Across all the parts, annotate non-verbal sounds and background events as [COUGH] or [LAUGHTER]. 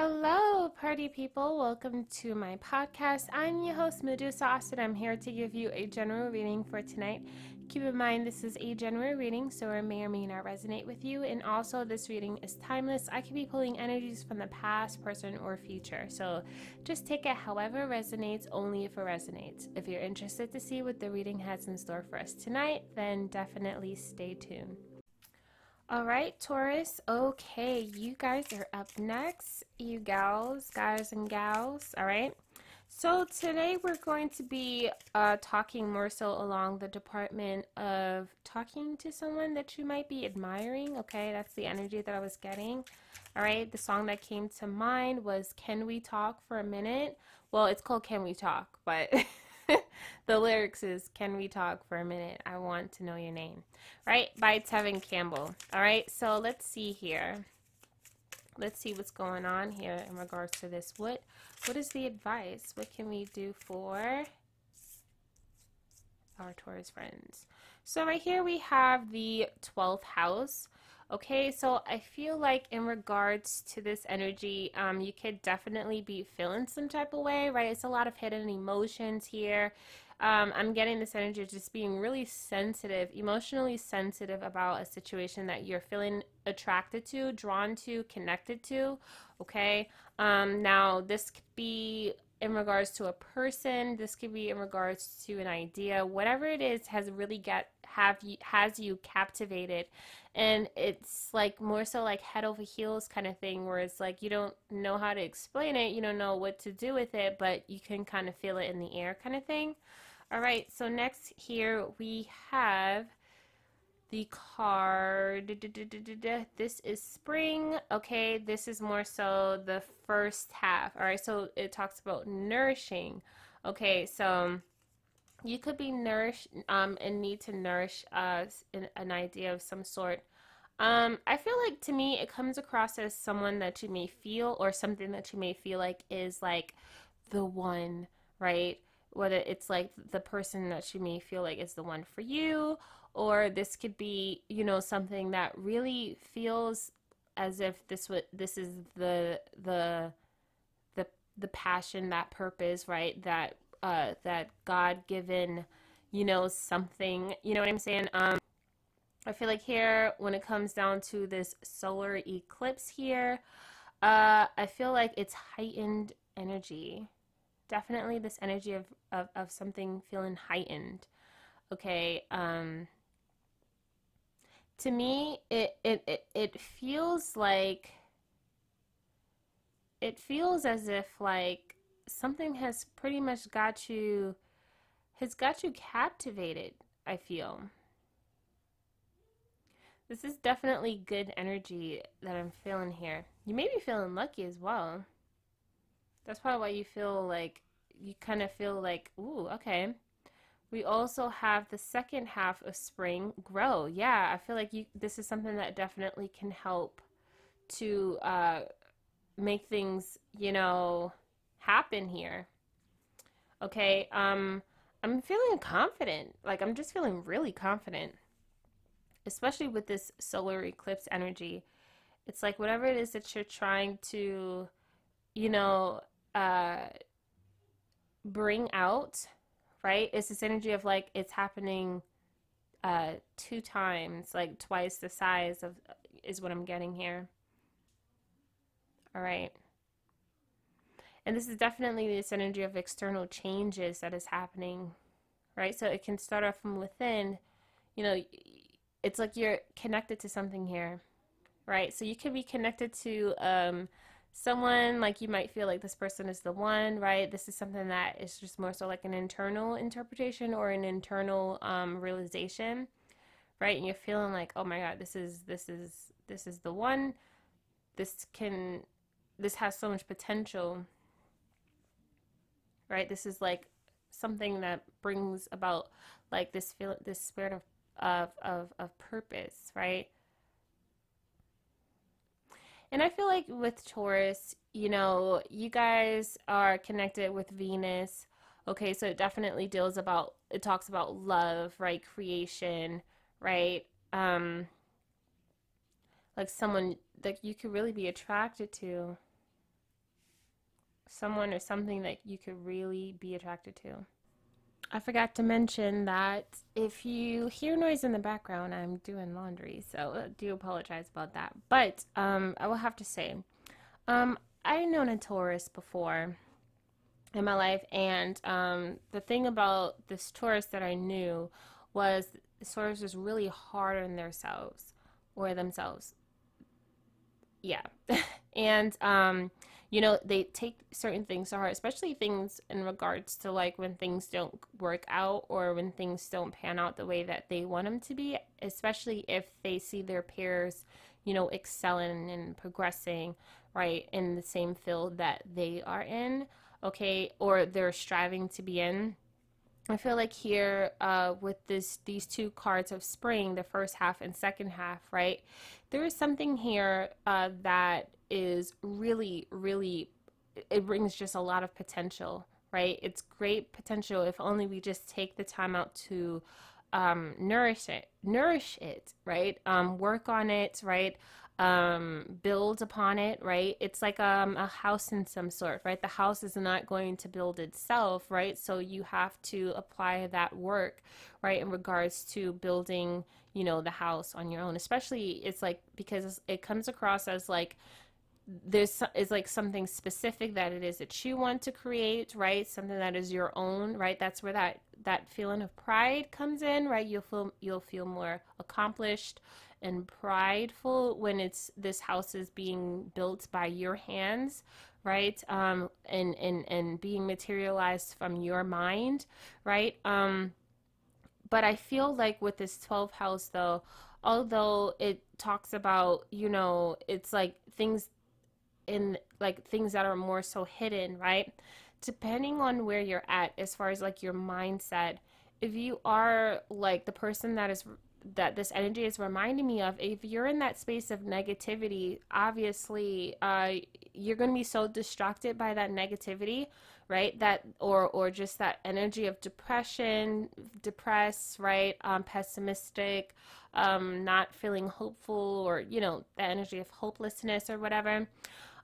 Hello, party people. Welcome to my podcast. I'm your host, Medusa Austin. I'm here to give you a general reading for tonight. Keep in mind, this is a general reading, so it may or may not resonate with you. And also, this reading is timeless. I could be pulling energies from the past, present, or future. So just take it however resonates, only if it resonates. If you're interested to see what the reading has in store for us tonight, then definitely stay tuned. All right, Taurus. Okay, you guys are up next. You gals, guys, and gals. All right. So today we're going to be uh, talking more so along the department of talking to someone that you might be admiring. Okay, that's the energy that I was getting. All right, the song that came to mind was Can We Talk for a Minute? Well, it's called Can We Talk, but [LAUGHS] [LAUGHS] the lyrics is Can we talk for a minute? I want to know your name. Right? By Tevin Campbell. All right, so let's see here. Let's see what's going on here in regards to this. What what is the advice? What can we do for our Taurus friends? So right here we have the 12th house. Okay, so I feel like in regards to this energy, um, you could definitely be feeling some type of way, right? It's a lot of hidden emotions here. Um, I'm getting this energy of just being really sensitive, emotionally sensitive about a situation that you're feeling attracted to, drawn to, connected to. Okay, um, now this could be in regards to a person this could be in regards to an idea whatever it is has really get have you has you captivated. And it's like more so like head over heels kind of thing where it's like you don't know how to explain it you don't know what to do with it but you can kind of feel it in the air kind of thing. All right so next here we have the card. This is spring. Okay this is more so the first half. All right so it talks about nourishing. Okay so you could be nourished um, and need to nourish uh, an idea of some sort. Um, I feel like to me it comes across as someone that you may feel or something that you may feel like is like the one, right? Whether it's like the person that you may feel like is the one for you, or this could be, you know, something that really feels as if this would this is the the the the passion, that purpose, right? That uh, that God given, you know, something. You know what I'm saying? Um, I feel like here, when it comes down to this solar eclipse here, uh, I feel like it's heightened energy. Definitely this energy of, of, of something feeling heightened. Okay. Um, to me, it, it, it, it feels like, it feels as if like something has pretty much got you has got you captivated, I feel. This is definitely good energy that I'm feeling here. You may be feeling lucky as well. That's probably why you feel like you kind of feel like, ooh, okay. We also have the second half of spring grow. Yeah, I feel like you this is something that definitely can help to uh, make things, you know, happen here. Okay, um, I'm feeling confident. Like, I'm just feeling really confident, especially with this solar eclipse energy. It's like whatever it is that you're trying to, you know, uh, bring out, right? It's this energy of like it's happening uh, two times, like twice the size of, is what I'm getting here. All right. And this is definitely this energy of external changes that is happening, right? So it can start off from within. You know, it's like you're connected to something here, right? So you can be connected to um, someone, like you might feel like this person is the one, right? This is something that is just more so like an internal interpretation or an internal um, realization, right? And you're feeling like, oh my God, this is this is this is the one. This can this has so much potential right? This is like something that brings about like this feel this spirit of of of, of purpose, right? And I feel like with Taurus, you know, you guys are connected with Venus. Okay, so it definitely deals about it talks about love, right? Creation, right? Um like someone that you could really be attracted to. Someone or something that you could really be attracted to. I forgot to mention that if you hear noise in the background, I'm doing laundry, so I do apologize about that. But um, I will have to say, um, I've known a Taurus before in my life, and um, the thing about this Taurus that I knew was Taurus was really hard on themselves or themselves. Yeah, [LAUGHS] and um, you know, they take certain things to heart, especially things in regards to like when things don't work out or when things don't pan out the way that they want them to be, especially if they see their peers, you know, excelling and progressing, right, in the same field that they are in, okay, or they're striving to be in. I feel like here uh, with this these two cards of spring, the first half and second half, right? There is something here uh, that is really, really, it brings just a lot of potential, right? It's great potential if only we just take the time out to um, nourish it, nourish it, right? Um, work on it, right? Um, build upon it, right? It's like um, a house in some sort, right? The house is not going to build itself, right? So you have to apply that work, right, in regards to building, you know, the house on your own. Especially, it's like because it comes across as like there's is like something specific that it is that you want to create right something that is your own right that's where that that feeling of pride comes in right you'll feel you'll feel more accomplished and prideful when it's this house is being built by your hands right um and and and being materialized from your mind right um but i feel like with this 12th house though although it talks about you know it's like things in like things that are more so hidden, right? Depending on where you're at as far as like your mindset, if you are like the person that is that this energy is reminding me of if you're in that space of negativity obviously uh, you're going to be so distracted by that negativity right that or or just that energy of depression depressed right um, pessimistic um, not feeling hopeful or you know the energy of hopelessness or whatever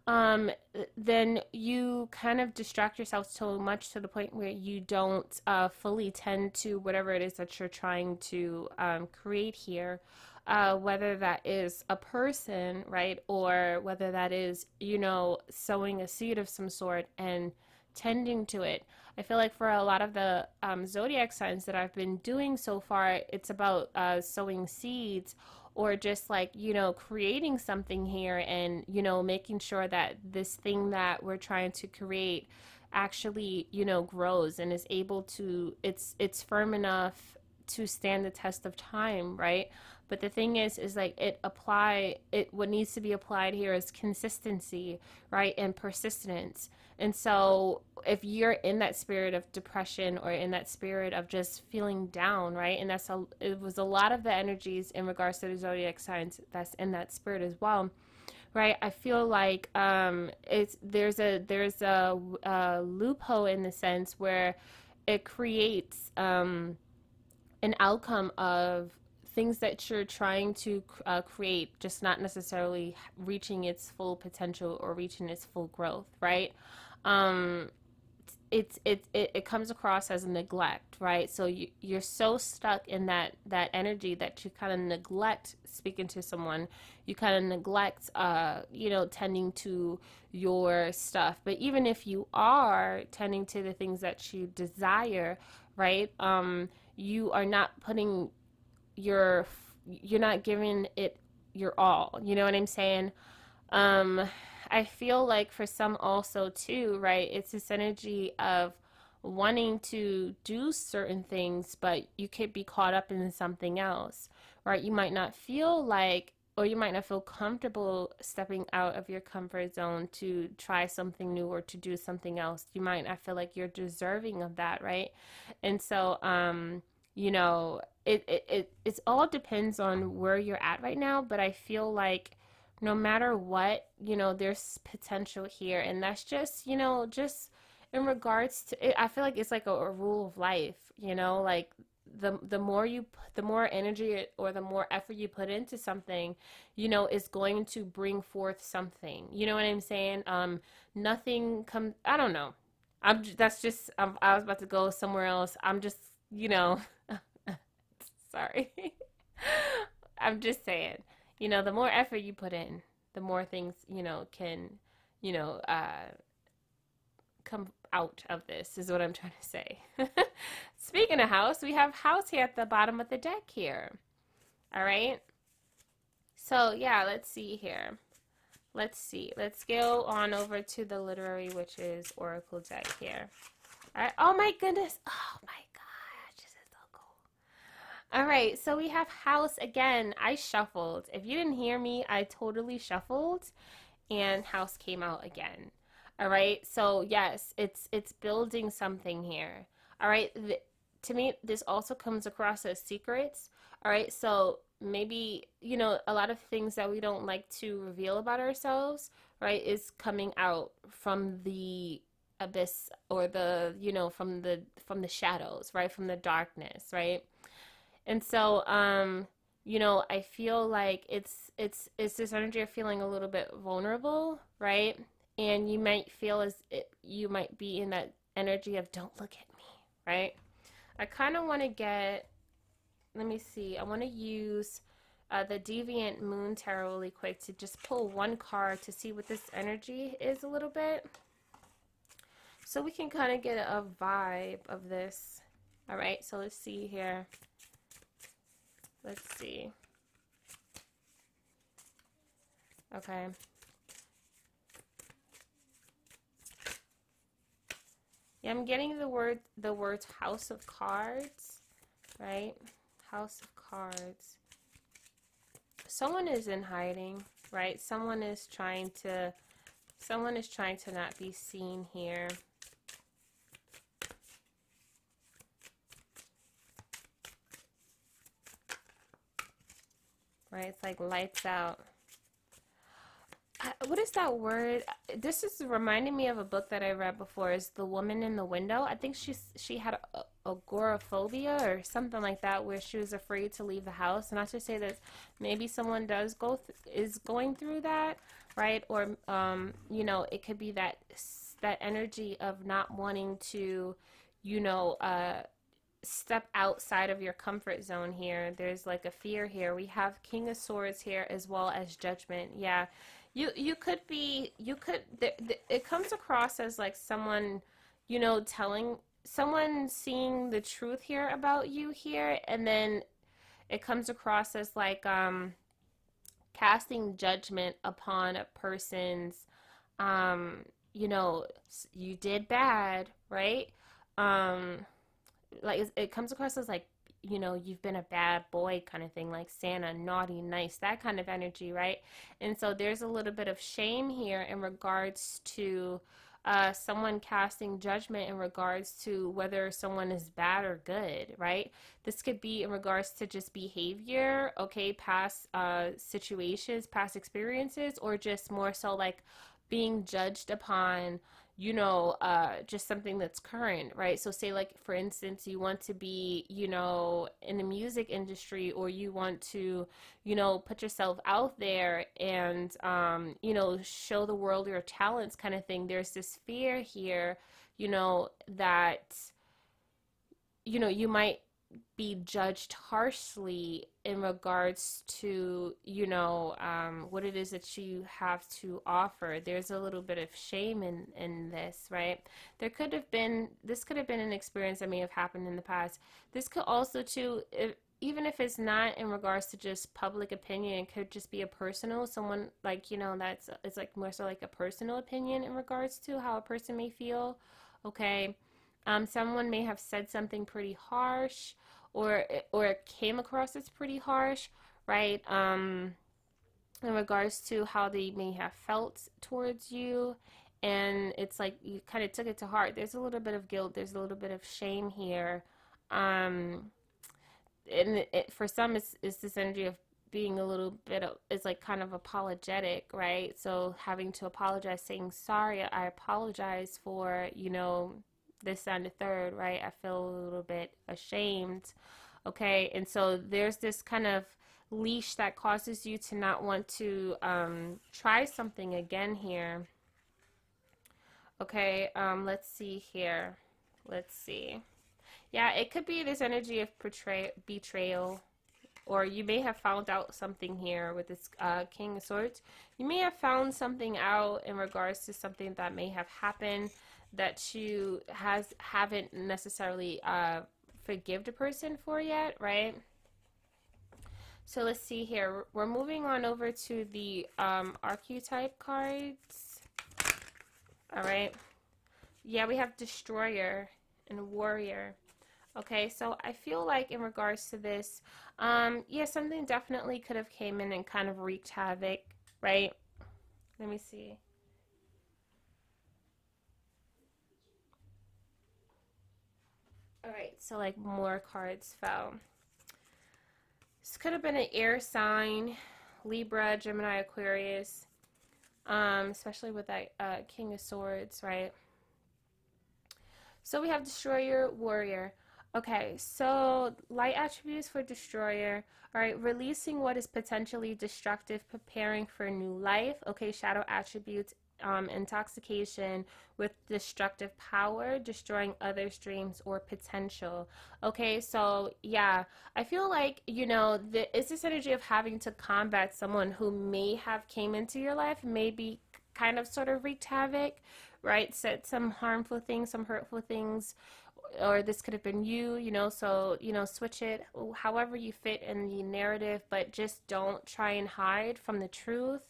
um, then you kind of distract yourself so much to the point where you don't uh, fully tend to whatever it is that you're trying to um, create here. Uh, whether that is a person, right, or whether that is, you know, sowing a seed of some sort and tending to it. I feel like for a lot of the um, zodiac signs that I've been doing so far, it's about uh, sowing seeds or just like you know creating something here and you know making sure that this thing that we're trying to create actually you know grows and is able to it's it's firm enough to stand the test of time right? But the thing is is like it apply it what needs to be applied here is consistency right and persistence and so if you're in that spirit of depression or in that spirit of just feeling down right and that's a it was a lot of the energies in regards to the zodiac signs that's in that spirit as well right? I feel like um it's there's a there's a, a loophole in the sense where it creates um an outcome of things that you're trying to uh, create just not necessarily reaching its full potential or reaching its full growth right um it's it, it it comes across as neglect right so you, you're so stuck in that that energy that you kind of neglect speaking to someone you kind of neglect uh you know tending to your stuff but even if you are tending to the things that you desire right um you are not putting your you're not giving it your all. You know what I'm saying? Um I feel like for some also too, right? It's this energy of wanting to do certain things, but you could be caught up in something else, right? You might not feel like or you might not feel comfortable stepping out of your comfort zone to try something new or to do something else. You might not feel like you're deserving of that, right? And so um you know, it, it, it it's all depends on where you're at right now, but I feel like no matter what, you know, there's potential here. And that's just, you know, just in regards to it, I feel like it's like a, a rule of life, you know, like the the more you the more energy or the more effort you put into something you know is going to bring forth something. You know what i'm saying? Um nothing comes i don't know. I'm that's just I'm, i was about to go somewhere else. I'm just you know [LAUGHS] sorry. [LAUGHS] I'm just saying you know the more effort you put in the more things you know can you know uh come out of this is what I'm trying to say. [LAUGHS] Speaking of house, we have house here at the bottom of the deck here. All right. So yeah, let's see here. Let's see. Let's go on over to the literary witches oracle deck here. All right. Oh my goodness. Oh my gosh, this is so cool. All right, so we have house again. I shuffled. If you didn't hear me, I totally shuffled, and house came out again. All right. So yes, it's it's building something here. All right. To me, this also comes across as secrets. All right. So maybe you know a lot of things that we don't like to reveal about ourselves, right, is coming out from the abyss or the you know from the from the shadows, right, from the darkness, right. And so, um, you know, I feel like it's it's it's this energy of feeling a little bit vulnerable, right? and you might feel as it, you might be in that energy of don't look at me, right? I kind of want to get, let me see, I want to use uh, the Deviant Moon Tarot really quick to just pull one card to see what this energy is a little bit. So we can kind of get a vibe of this. All right, so let's see here. Let's see. Okay. Yeah, I'm getting the word the words House of Cards, right? House of Cards. Someone is in hiding, right? Someone is trying to someone is trying to not be seen here. Right? It's like lights out what is that word? This is reminding me of a book that I read before. Is the woman in the window? I think she's she had agoraphobia or something like that, where she was afraid to leave the house. Not to say that maybe someone does go is going through that, right? Or um, you know, it could be that that energy of not wanting to, you know, uh, step outside of your comfort zone here. There's like a fear here. We have King of Swords here as well as Judgment. Yeah you you could be you could it comes across as like someone you know telling someone seeing the truth here about you here and then it comes across as like um casting judgment upon a person's um you know you did bad right um like it comes across as like you know, you've been a bad boy kind of thing, like Santa, naughty, nice, that kind of energy, right? And so there's a little bit of shame here in regards to uh, someone casting judgment in regards to whether someone is bad or good, right? This could be in regards to just behavior, okay, past uh, situations, past experiences, or just more so like being judged upon you know, uh, just something that's current, right? So, say, like, for instance, you want to be, you know, in the music industry or you want to, you know, put yourself out there and, um, you know, show the world your talents kind of thing. There's this fear here, you know, that, you know, you might be judged harshly in regards to you know um, what it is that you have to offer. There's a little bit of shame in in this right? There could have been this could have been an experience that may have happened in the past. This could also too if, even if it's not in regards to just public opinion it could just be a personal someone like you know that's it's like more so like a personal opinion in regards to how a person may feel okay? Um, someone may have said something pretty harsh or or it came across as pretty harsh, right? Um, in regards to how they may have felt towards you, and it's like you kind of took it to heart. There's a little bit of guilt. There's a little bit of shame here. Um, and it, for some, it's, it's this energy of being a little bit of, it's like kind of apologetic, right? So having to apologize, saying sorry, I apologize for, you know, this and the third, right? I feel a little bit ashamed Okay, and so there's this kind of leash that causes you to not want to um, try something again here. Okay, um, let's see here. Let's see. Yeah, it could be this energy of betrayal or you may have found out something here with this uh, King of Swords. You may have found something out in regards to something that may have happened that you has haven't necessarily uh, forgive the person for yet, right? So let's see here. We're moving on over to the um, archetype cards. All right. Yeah, we have Destroyer and Warrior. Okay, so I feel like in regards to this, um, yeah, something definitely could have came in and kind of wreaked havoc, right? Let me see. All right, so like more cards fell. This could have been an air sign, Libra, Gemini, Aquarius, um, especially with that uh, King of Swords, right? So we have Destroyer, Warrior. Okay, so light attributes for destroyer. All right, releasing what is potentially destructive, preparing for new life. Okay, shadow attributes, um, intoxication with destructive power, destroying others' dreams or potential. Okay, so yeah, I feel like you know the it's this energy of having to combat someone who may have came into your life, maybe kind of sort of wreaked havoc, right? Said some harmful things, some hurtful things or this could have been you, you know, so, you know, switch it however you fit in the narrative, but just don't try and hide from the truth.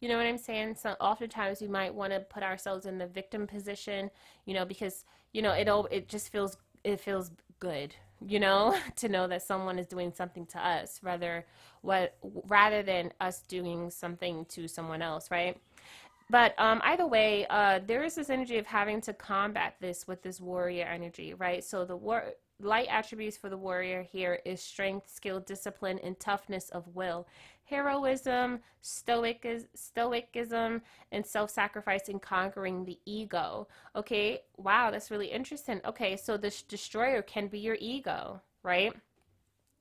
You know what I'm saying? So oftentimes we might want to put ourselves in the victim position, you know, because, you know, it all it just feels it feels good, you know, [LAUGHS] to know that someone is doing something to us rather what rather than us doing something to someone else, right? But um, either way, uh, there is this energy of having to combat this with this warrior energy, right? So the war- light attributes for the warrior here is strength, skill, discipline, and toughness of will. Heroism, stoic- stoicism, and self sacrifice in conquering the ego. Okay, wow, that's really interesting. Okay, so this destroyer can be your ego, right?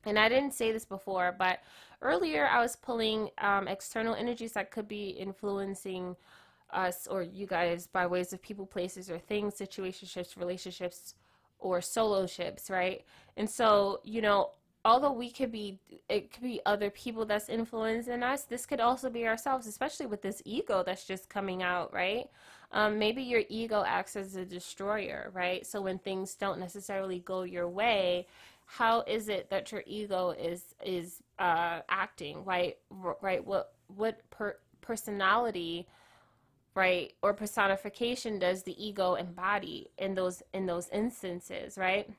And I didn't say this before, but earlier I was pulling um, external energies that could be influencing us or you guys by ways of people, places, or things, situationships, relationships, or solo ships, right? And so, you know, although we could be, it could be other people that's influencing us, this could also be ourselves, especially with this ego that's just coming out, right? Um, maybe your ego acts as a destroyer, right? So when things don't necessarily go your way, how is it that your ego is is uh, acting right right what what per- personality right or personification does the ego embody in those in those instances right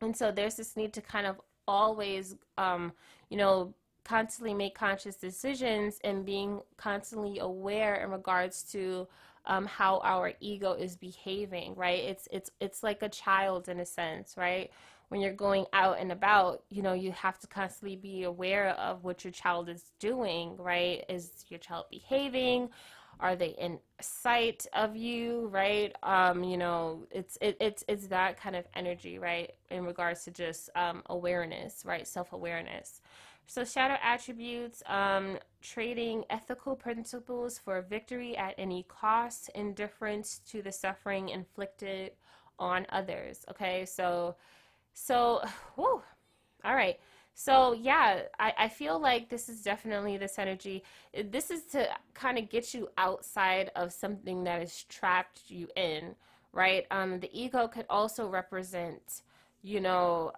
and so there's this need to kind of always um, you know constantly make conscious decisions and being constantly aware in regards to um, how our ego is behaving right it's it's it's like a child in a sense right when you're going out and about, you know, you have to constantly be aware of what your child is doing, right? Is your child behaving? Are they in sight of you, right? Um, you know, it's it, it's it's that kind of energy, right? In regards to just um, awareness, right? Self awareness. So shadow attributes, um, trading ethical principles for victory at any cost, indifference to the suffering inflicted on others. Okay, so so, [SIGHS] whew, all right. So yeah, I, I feel like this is definitely this energy. This is to kind of get you outside of something that has trapped you in, right? Um, the ego could also represent, you know,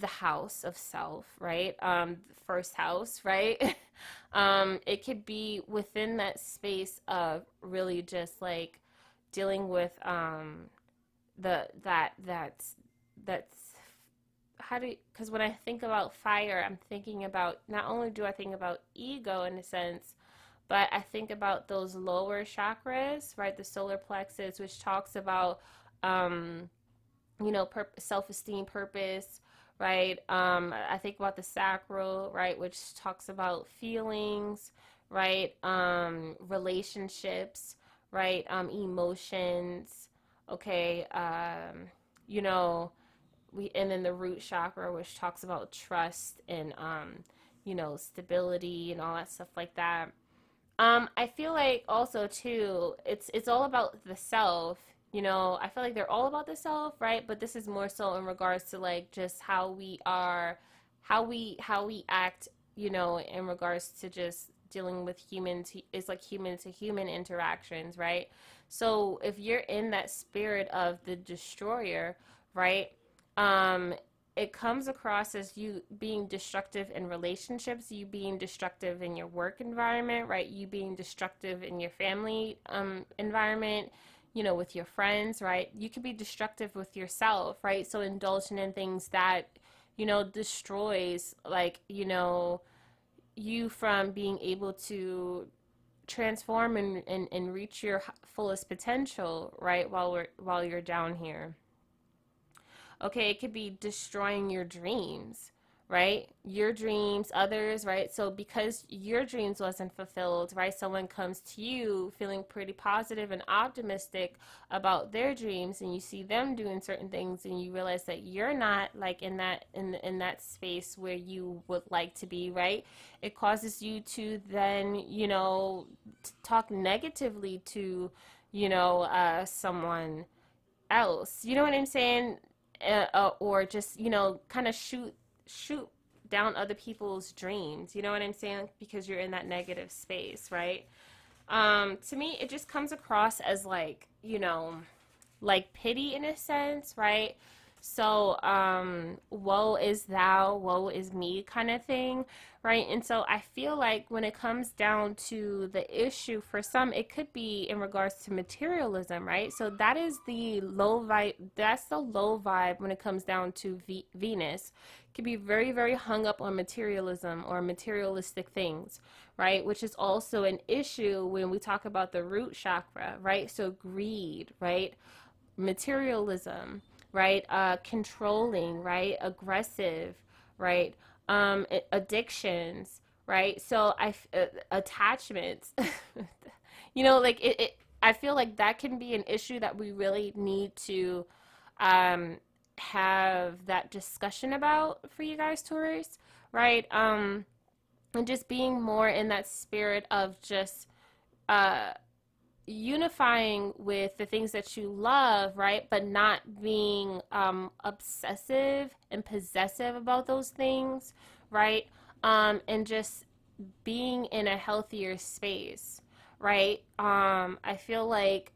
the house of self, right? Um, the first house, right? [LAUGHS] um, it could be within that space of really just like dealing with um the that that's that's how do because when I think about fire, I'm thinking about not only do I think about ego in a sense, but I think about those lower chakras, right? The solar plexus, which talks about, um, you know, pur- self-esteem, purpose, right? Um, I think about the sacral, right, which talks about feelings, right? Um, relationships, right? Um, emotions, okay? Um, you know we and then the root chakra which talks about trust and um you know stability and all that stuff like that. Um i feel like also too it's it's all about the self you know? I feel like they're all about the self right? But this is more so in regards to like just how we are how we how we act you know in regards to just dealing with humans is like human to human interactions right? So if you're in that spirit of the destroyer right um it comes across as you being destructive in relationships, you being destructive in your work environment, right? You being destructive in your family um, environment, you know, with your friends, right? You could be destructive with yourself, right? So indulging in things that, you know, destroys, like, you know, you from being able to transform and, and, and reach your fullest potential, right? While we're while you're down here. Okay, it could be destroying your dreams, right? Your dreams, others, right? So because your dreams wasn't fulfilled, right? Someone comes to you feeling pretty positive and optimistic about their dreams and you see them doing certain things and you realize that you're not like in that in in that space where you would like to be, right? It causes you to then, you know, talk negatively to, you know, uh someone else. You know what I'm saying? Uh, uh, or just you know kind of shoot shoot down other people's dreams you know what i'm saying? Because you're in that negative space right? Um to me it just comes across as like you know like pity in a sense right so um woe is thou woe is me kind of thing right? And so i feel like when it comes down to the issue for some it could be in regards to materialism right? So that is the low vibe that's the low vibe when it comes down to v- venus. Can be very very hung up on materialism or materialistic things right? Which is also an issue when we talk about the root chakra right? So greed right? Materialism right? Uh, controlling, right? Aggressive, right? Um, addictions, right? So I uh, attachments, [LAUGHS] you know, like it, it. I feel like that can be an issue that we really need to um, have that discussion about for you guys, Taurus, right? Um, and just being more in that spirit of just uh unifying with the things that you love, right? But not being um, obsessive and possessive about those things, right? Um, and just being in a healthier space, right? Um, I feel like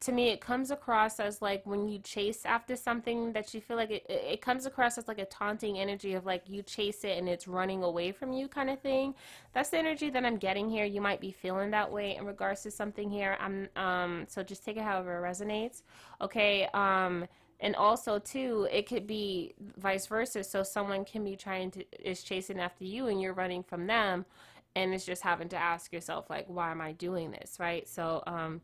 to me it comes across as like when you chase after something that you feel like it, it comes across as like a taunting energy of like you chase it and it's running away from you kind of thing. That's the energy that i'm getting here. You might be feeling that way in regards to something here. I'm um so just take it however it resonates okay? Um and also too it could be vice versa. So someone can be trying to is chasing after you and you're running from them and it's just having to ask yourself like why am i doing this? Right? So um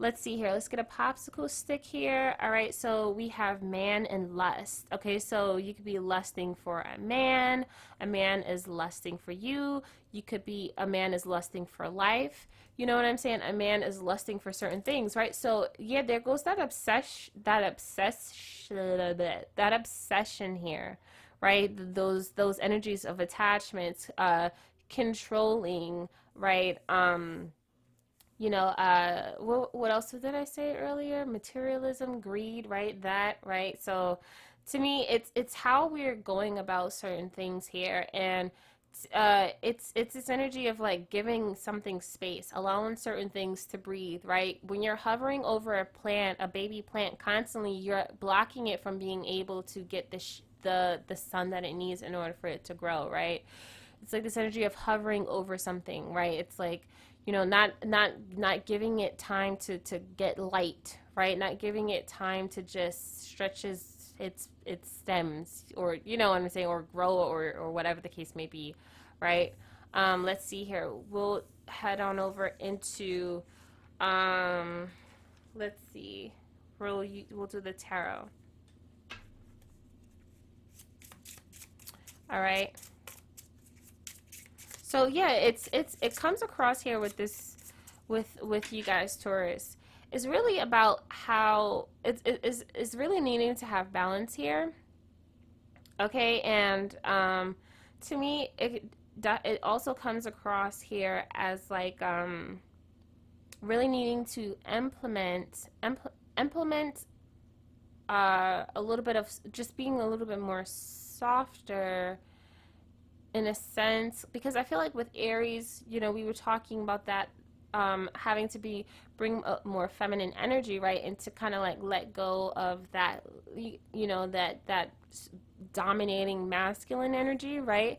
Let's see here. Let's get a popsicle stick here. All right, so we have man and lust. Okay, so you could be lusting for a man. A man is lusting for you. You could be a man is lusting for life. You know what I'm saying? A man is lusting for certain things, right? So yeah, there goes that obsession. That obsession. That obsession here, right? Those those energies of attachments, uh, controlling, right? Um you know, uh, what, what else did I say earlier? Materialism, greed, right? That, right? So to me, it's, it's how we're going about certain things here. And, uh, it's, it's this energy of like giving something space, allowing certain things to breathe, right? When you're hovering over a plant, a baby plant constantly, you're blocking it from being able to get the, the, the sun that it needs in order for it to grow, right? It's like this energy of hovering over something, right? It's like, you know not not not giving it time to to get light right? Not giving it time to just stretches its its stems or you know what i'm saying or grow or or whatever the case may be right? Um let's see here. We'll head on over into um let's see. We'll we'll do the tarot. All right so yeah, it's it's it comes across here with this with with you guys Taurus is really about how it's it's, it's really needing to have balance here. Okay, and um, to me, it it also comes across here as like um, really needing to implement impl- implement uh, a little bit of just being a little bit more softer in a sense because I feel like with Aries, you know, we were talking about that um, having to be bring more feminine energy, right, and to kind of like let go of that, you know, that that dominating masculine energy, right?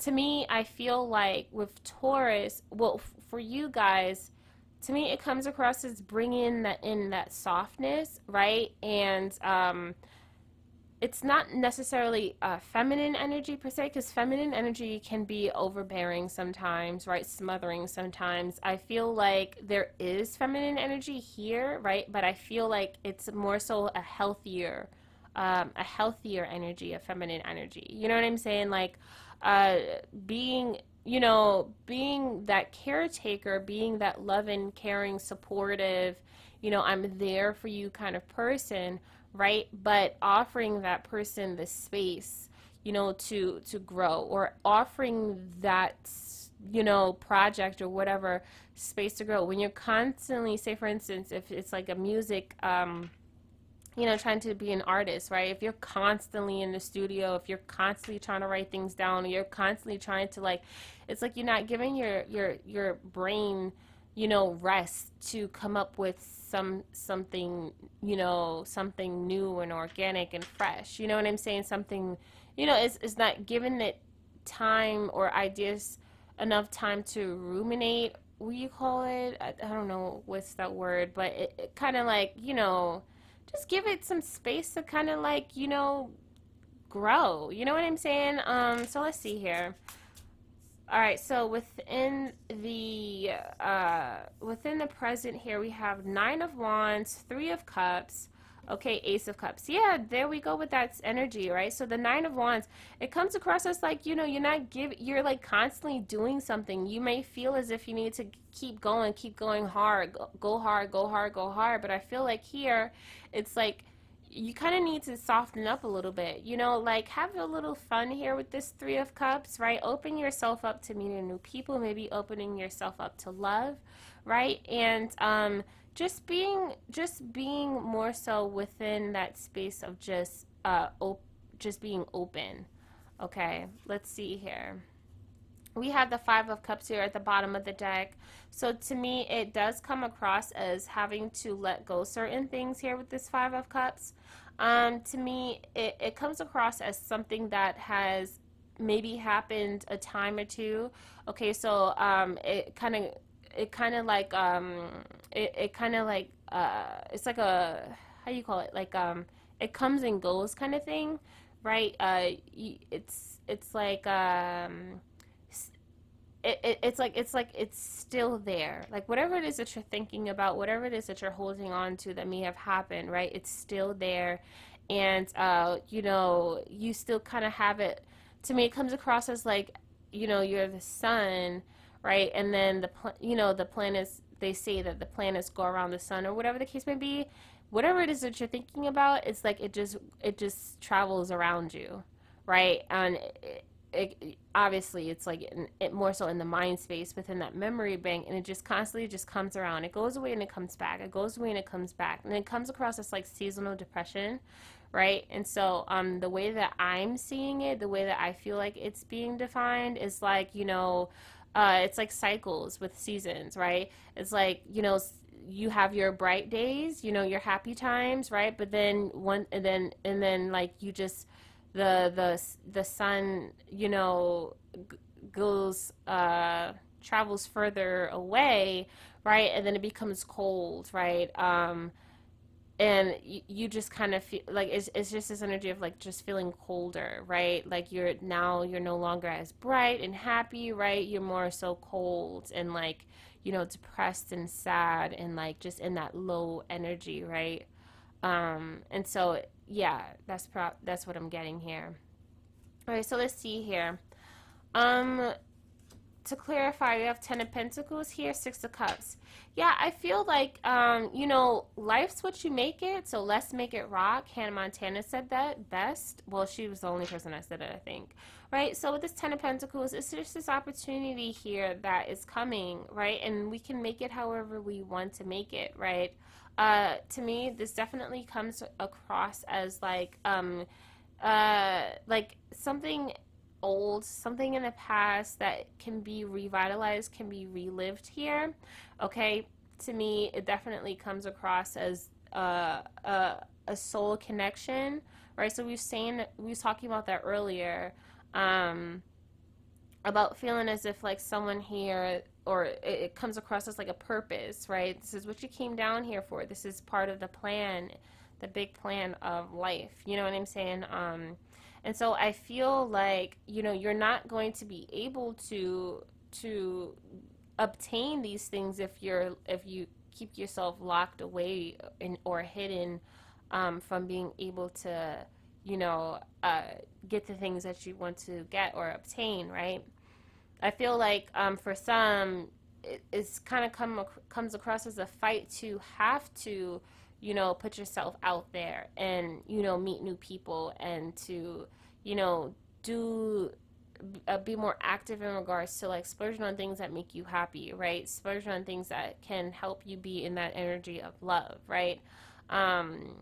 To me, I feel like with Taurus, well, for you guys, to me, it comes across as bringing that in that softness, right, and um, it's not necessarily a feminine energy per se because feminine energy can be overbearing sometimes right? Smothering sometimes. I feel like there is feminine energy here right? But i feel like it's more so a healthier um, a healthier energy a feminine energy. You know what i'm saying? Like uh, being you know being that caretaker being that loving caring supportive you know i'm there for you kind of person right? But offering that person the space, you know, to to grow or offering that you know project or whatever space to grow when you're constantly say for instance if it's like a music um you know trying to be an artist right if you're constantly in the studio if you're constantly trying to write things down you're constantly trying to like it's like you're not giving your your your brain you know rest to come up with some something you know something new and organic and fresh you know what i'm saying? Something you know it's, it's not giving it time or ideas enough time to ruminate what you call it? I, I don't know what's that word but it, it kind of like you know just give it some space to kind of like you know grow you know what i'm saying? Um so let's see here all right, so within the uh, within the present here, we have nine of wands, three of cups, okay, ace of cups. Yeah, there we go with that energy, right? So the nine of wands, it comes across as like you know you're not give you're like constantly doing something. You may feel as if you need to keep going, keep going hard, go, go hard, go hard, go hard. But I feel like here, it's like you kind of need to soften up a little bit. You know, like have a little fun here with this Three of Cups, right? Open yourself up to meeting new people, maybe opening yourself up to love, right? And um, just being just being more so within that space of just uh, op- just being open. Okay, let's see here we have the five of cups here at the bottom of the deck. So to me it does come across as having to let go certain things here with this five of cups. Um, to me it, it comes across as something that has maybe happened a time or two. Okay so um, it kind of it kind of like um, it, it kind of like uh, it's like a how do you call it? Like um, it comes and goes kind of thing right? Uh, it's it's like um, it, it, it's like it's like it's still there. Like whatever it is that you're thinking about whatever it is that you're holding on to that may have happened right it's still there. And uh, you know you still kind of have it. To me it comes across as like you know you're the sun right? And then the pl- you know the planets they say that the planets go around the sun or whatever the case may be. Whatever it is that you're thinking about it's like it just it just travels around you right? And it, it, obviously it's like in, it more so in the mind space within that memory bank and it just constantly just comes around. It goes away and it comes back. It goes away and it comes back. And it comes across as like seasonal depression right? And so um the way that i'm seeing it the way that i feel like it's being defined is like you know uh it's like cycles with seasons right? It's like you know you have your bright days you know your happy times right? But then one and then and then like you just the the the sun you know g- goes uh travels further away right? And then it becomes cold right? Um and you, just kind of feel like it's, it's just this energy of like just feeling colder right? Like you're now you're no longer as bright and happy right? You're more so cold and like you know depressed and sad and like just in that low energy right? Um and so yeah, that's pro- that's what I'm getting here. All right, so let's see here. Um, to clarify, we have Ten of Pentacles here, Six of Cups. Yeah, I feel like, um, you know, life's what you make it, so let's make it rock. Hannah Montana said that best. Well, she was the only person that said it, I think. Right? So with this Ten of Pentacles, it's just this opportunity here that is coming, right? And we can make it however we want to make it, right? Uh, to me, this definitely comes across as like, um, uh, like something old, something in the past that can be revitalized, can be relived here. Okay, to me, it definitely comes across as uh, a, a soul connection, right? So we have saying we was talking about that earlier, um, about feeling as if like someone here, or it, it comes across as like a purpose, right? This is what you came down here for. This is part of the plan, the big plan of life. You know what I'm saying? Um, and so I feel like, you know, you're not going to be able to to obtain these things if you're if you keep yourself locked away in, or hidden um, from being able to, you know, uh, get the things that you want to get or obtain, right? I feel like um, for some, it, it's kind of come comes across as a fight to have to you know, put yourself out there and, you know, meet new people and to, you know, do uh, be more active in regards to like splurging on things that make you happy, right? Splurging on things that can help you be in that energy of love, right? Um,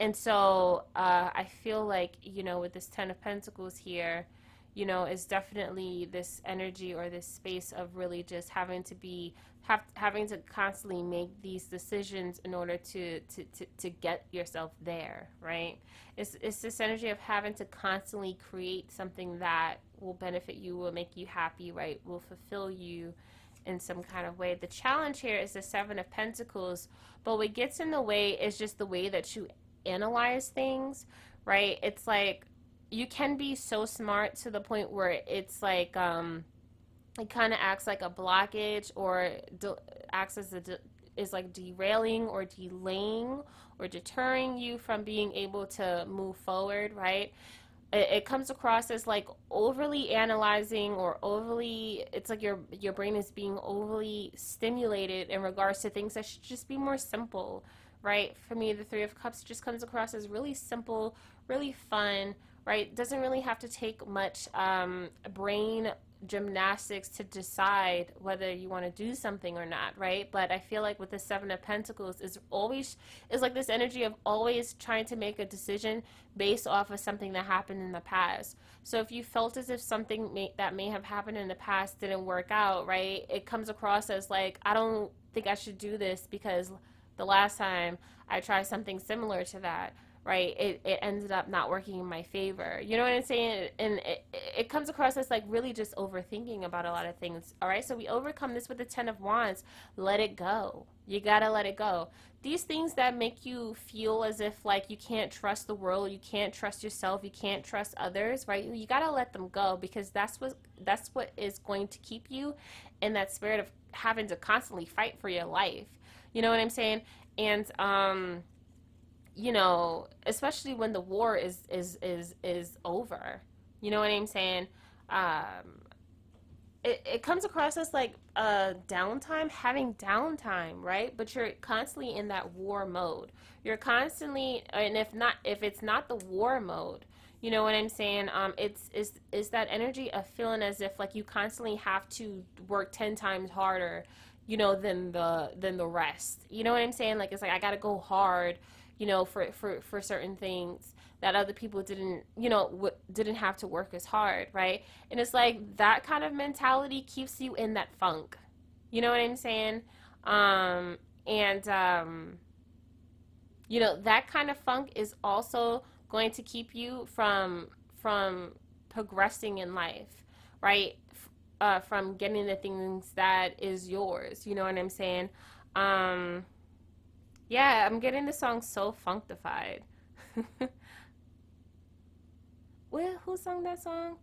and so uh, I feel like, you know, with this Ten of Pentacles here, you know, is definitely this energy or this space of really just having to be have having to constantly make these decisions in order to to, to, to get yourself there, right? It's it's this energy of having to constantly create something that will benefit you, will make you happy, right? Will fulfill you in some kind of way. The challenge here is the Seven of Pentacles, but what gets in the way is just the way that you analyze things, right? It's like you can be so smart to the point where it's like um it kind of acts like a blockage or de- acts as a de- is like derailing or delaying or deterring you from being able to move forward right? It, it comes across as like overly analyzing or overly it's like your your brain is being overly stimulated in regards to things that should just be more simple right? For me the three of cups just comes across as really simple really fun right? Doesn't really have to take much um, brain gymnastics to decide whether you want to do something or not, right? But I feel like with the Seven of Pentacles is always is like this energy of always trying to make a decision based off of something that happened in the past. So if you felt as if something may, that may have happened in the past didn't work out, right? It comes across as like I don't think I should do this because the last time I tried something similar to that right it, it ended up not working in my favor. You know what i'm saying? And it, it comes across as like really just overthinking about a lot of things all right? So we overcome this with the ten of wands. Let it go. You gotta let it go. These things that make you feel as if like you can't trust the world you can't trust yourself you can't trust others right? You gotta let them go because that's what that's what is going to keep you in that spirit of having to constantly fight for your life. You know what i'm saying? And um you know, especially when the war is is is is over. You know what I'm saying? Um, it, it comes across as like a downtime, having downtime, right? But you're constantly in that war mode. You're constantly, and if not, if it's not the war mode, you know what I'm saying? Um, it's is is that energy of feeling as if like you constantly have to work ten times harder, you know, than the than the rest. You know what I'm saying? Like it's like I gotta go hard you know, for, for, for certain things that other people didn't, you know, w- didn't have to work as hard, right? And it's like that kind of mentality keeps you in that funk. You know what I'm saying? Um, and, um, you know, that kind of funk is also going to keep you from, from progressing in life, right? Uh, from getting the things that is yours. You know what I'm saying? Um, yeah, I'm getting the song so functified. [LAUGHS] well, who sung that song?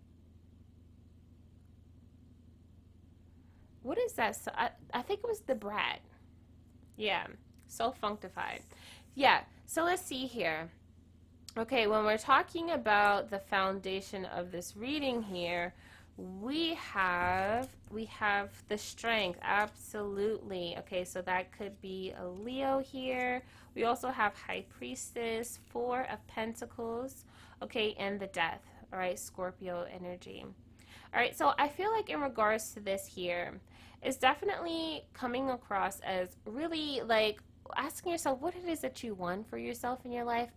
What is that? So- I, I think it was Da Brat. Yeah, so functified. Yeah, so let's see here. Okay, when we're talking about the foundation of this reading here, we have we have the strength absolutely. Okay so that could be a leo here. We also have high priestess four of pentacles okay and the death all right scorpio energy. All right so i feel like in regards to this here it's definitely coming across as really like asking yourself what it is that you want for yourself in your life.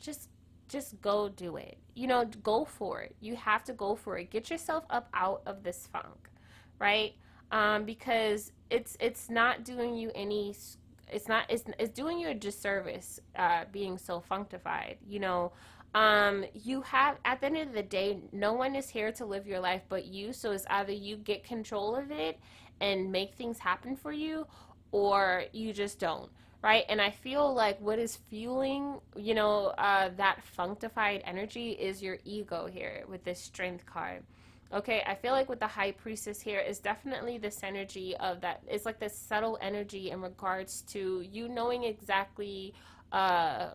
Just just go do it. You know, go for it. You have to go for it. Get yourself up out of this funk, right? Um, because it's it's not doing you any. It's not. It's, it's doing you a disservice. Uh, being so functified. You know. Um, you have at the end of the day, no one is here to live your life but you. So it's either you get control of it and make things happen for you, or you just don't right? And I feel like what is fueling, you know, uh, that functified energy is your ego here with this strength card. Okay, I feel like with the high priestess here is definitely this energy of that. It's like this subtle energy in regards to you knowing exactly uh,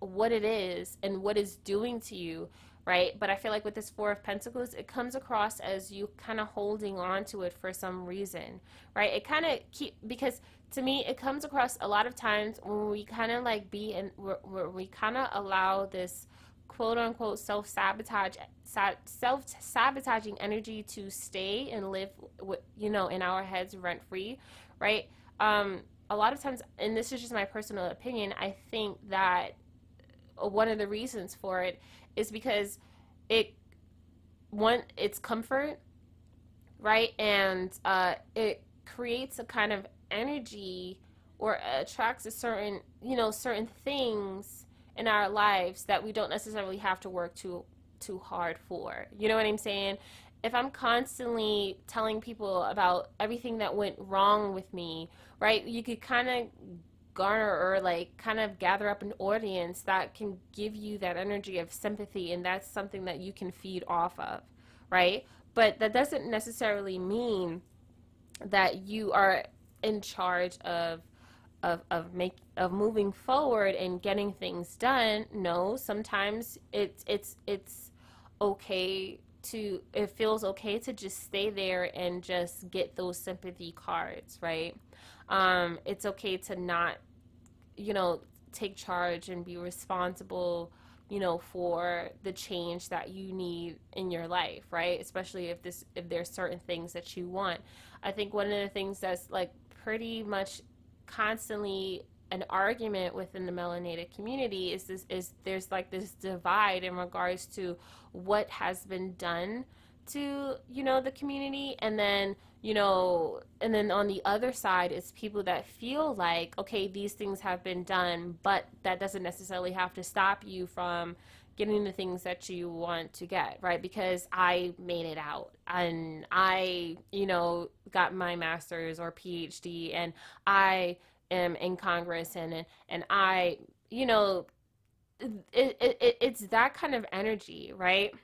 what it is and what it's doing to you right? But I feel like with this Four of Pentacles, it comes across as you kind of holding on to it for some reason, right? It kind of keep because to me, it comes across a lot of times when we kind of like be where, we kind of allow this quote unquote self sabotage self sabotaging energy to stay and live with you know in our heads rent free right um a lot of times and this is just my personal opinion i think that one of the reasons for it is because it one it's comfort right? And uh it creates a kind of energy or attracts a certain you know certain things in our lives that we don't necessarily have to work too too hard for. You know what i'm saying? If i'm constantly telling people about everything that went wrong with me right you could kind of garner or like kind of gather up an audience that can give you that energy of sympathy and that's something that you can feed off of right but that doesn't necessarily mean that you are in charge of of of make of moving forward and getting things done. No, sometimes it's it's it's okay to it feels okay to just stay there and just get those sympathy cards, right? Um, it's okay to not, you know, take charge and be responsible, you know, for the change that you need in your life, right? Especially if this if there's certain things that you want. I think one of the things that's like pretty much constantly an argument within the melanated community is this is there's like this divide in regards to what has been done to you know the community and then you know and then on the other side is people that feel like okay these things have been done but that doesn't necessarily have to stop you from getting the things that you want to get, right? Because I made it out and I, you know, got my master's or PhD and I am in Congress and and, I, you know, it, it, it's that kind of energy, right?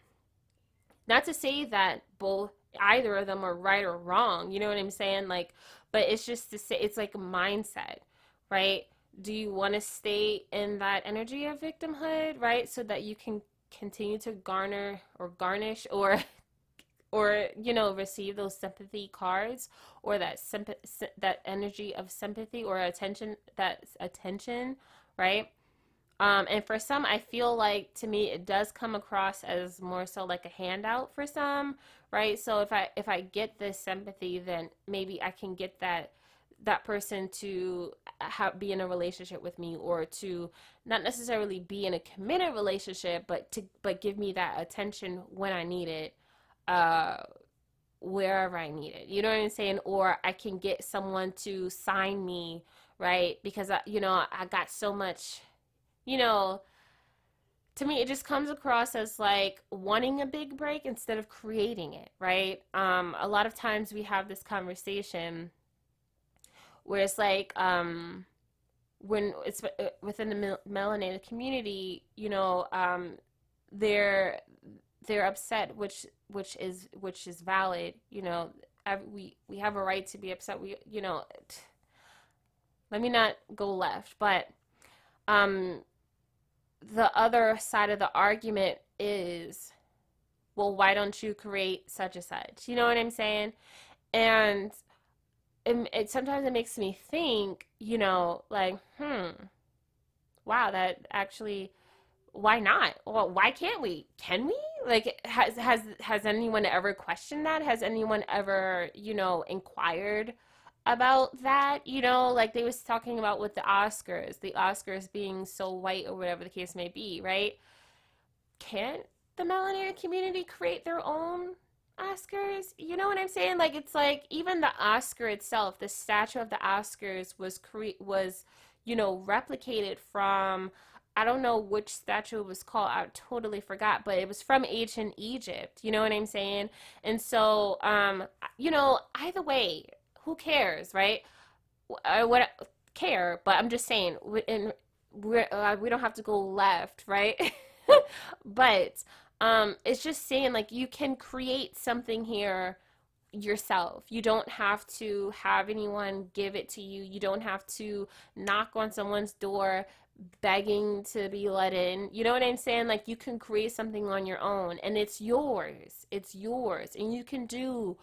Not to say that both either of them are right or wrong, you know what I'm saying? Like, but it's just to say it's like a mindset, right? do you want to stay in that energy of victimhood right so that you can continue to garner or garnish or [LAUGHS] or you know receive those sympathy cards or that sympath- that energy of sympathy or attention that attention right um, and for some i feel like to me it does come across as more so like a handout for some right? So if i if i get this sympathy then maybe i can get that that person to have, be in a relationship with me or to not necessarily be in a committed relationship but to but give me that attention when i need it uh wherever i need it. You know what i'm saying? Or i can get someone to sign me right? Because I, you know i got so much you know to me it just comes across as like wanting a big break instead of creating it right um a lot of times we have this conversation where it's like um, when it's uh, within the melanated community, you know, um, they're they're upset, which which is which is valid. You know, we we have a right to be upset. We you know, let me not go left, but um, the other side of the argument is well, why don't you create such and such? You know what I'm saying? And it, it sometimes it makes me think, you know, like, hmm, wow, that actually, why not? Well, why can't we? Can we? Like, has has has anyone ever questioned that? Has anyone ever, you know, inquired? About that you know like they was talking about with the oscars the oscars being so white or whatever the case may be right can't the melanated community create their own Oscars. You know what I'm saying? Like it's like even the Oscar itself, the statue of the Oscars was cre- was you know replicated from I don't know which statue it was called. I totally forgot, but it was from ancient Egypt. You know what I'm saying? And so, um, you know, either way, who cares, right? I would care, but I'm just saying, and we're, uh, we don't have to go left, right? [LAUGHS] but um, it's just saying like you can create something here yourself. You don't have to have anyone give it to you. You don't have to knock on someone's door begging to be let in. You know what I'm saying? Like you can create something on your own and it's yours. It's yours and you can do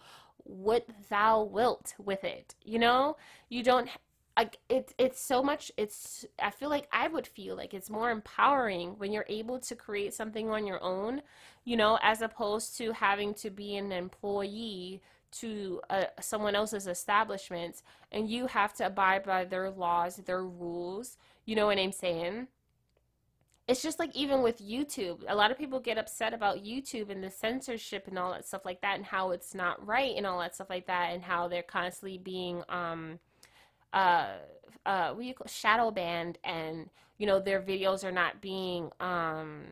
what thou wilt with it. You know? You don't like it's it's so much it's i feel like i would feel like it's more empowering when you're able to create something on your own you know as opposed to having to be an employee to uh, someone else's establishment and you have to abide by their laws their rules you know what i'm saying it's just like even with YouTube, a lot of people get upset about YouTube and the censorship and all that stuff like that, and how it's not right and all that stuff like that, and how they're constantly being um, uh, uh, what you call shadow banned, and you know their videos are not being um,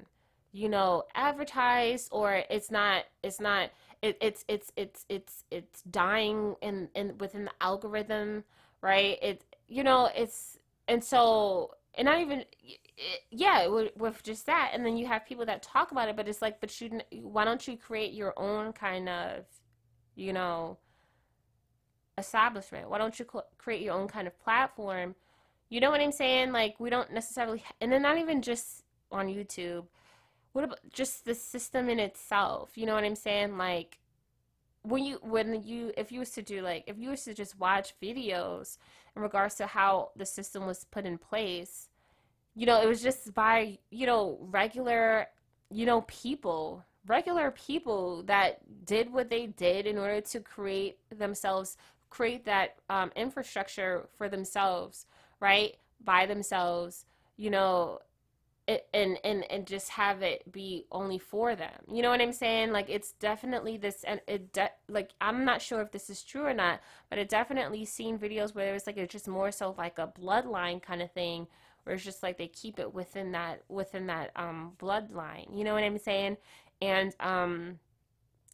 you know advertised, or it's not it's not it, it's it's it's it's it's dying in in within the algorithm, right? It you know it's and so and not even yeah with, just that and then you have people that talk about it but it's like but you why don't you create your own kind of you know establishment? Why don't you create your own kind of platform? You know what I'm saying? Like we don't necessarily, and then not even just on YouTube. What about just the system in itself? You know what I'm saying? Like when you when you if you was to do like if you was to just watch videos in regards to how the system was put in place, you know, it was just by you know regular you know people regular people that did what they did in order to create themselves create that um, infrastructure for themselves, right? By themselves, you know, and and and just have it be only for them. You know what I'm saying? Like it's definitely this, and it de- like I'm not sure if this is true or not, but it definitely seen videos where it's like it's just more so like a bloodline kind of thing, where it's just like they keep it within that within that um bloodline. You know what I'm saying? And um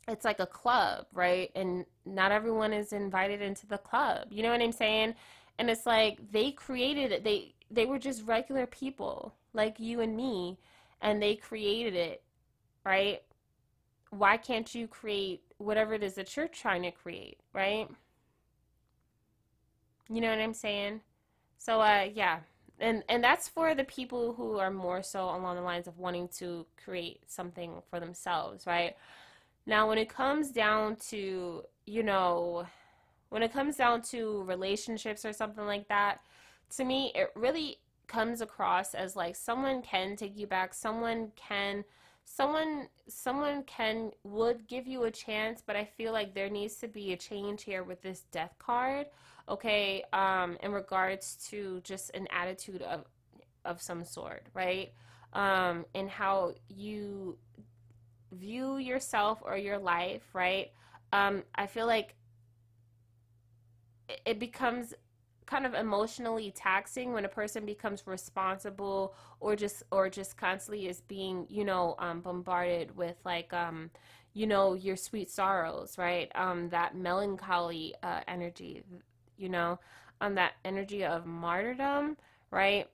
it's like a club, right? And not everyone is invited into the club. You know what I'm saying? And it's like they created it. They they were just regular people like you and me and they created it, right? Why can't you create whatever it is that you're trying to create, right? You know what I'm saying? So uh yeah. And and that's for the people who are more so along the lines of wanting to create something for themselves, right? Now, when it comes down to, you know, when it comes down to relationships or something like that, to me, it really comes across as like someone can take you back, someone can someone someone can would give you a chance but i feel like there needs to be a change here with this death card okay um in regards to just an attitude of of some sort right um and how you view yourself or your life, right? Um, I feel like it becomes kind of emotionally taxing when a person becomes responsible or just or just constantly is being you know um, bombarded with like um, you know your sweet sorrows right? Um, that melancholy uh, energy you know um, that energy of martyrdom right?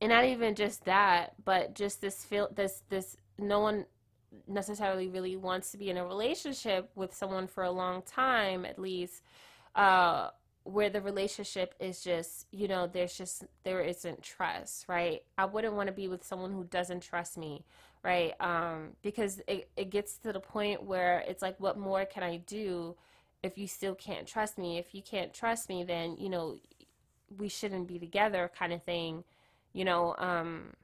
And not even just that but just this feel this this no one necessarily really wants to be in a relationship with someone for a long time, at least, uh, where the relationship is just, you know, there's just, there isn't trust, right? I wouldn't want to be with someone who doesn't trust me, right? Um, because it, it gets to the point where it's like, what more can I do if you still can't trust me? If you can't trust me, then, you know, we shouldn't be together kind of thing, you know, um,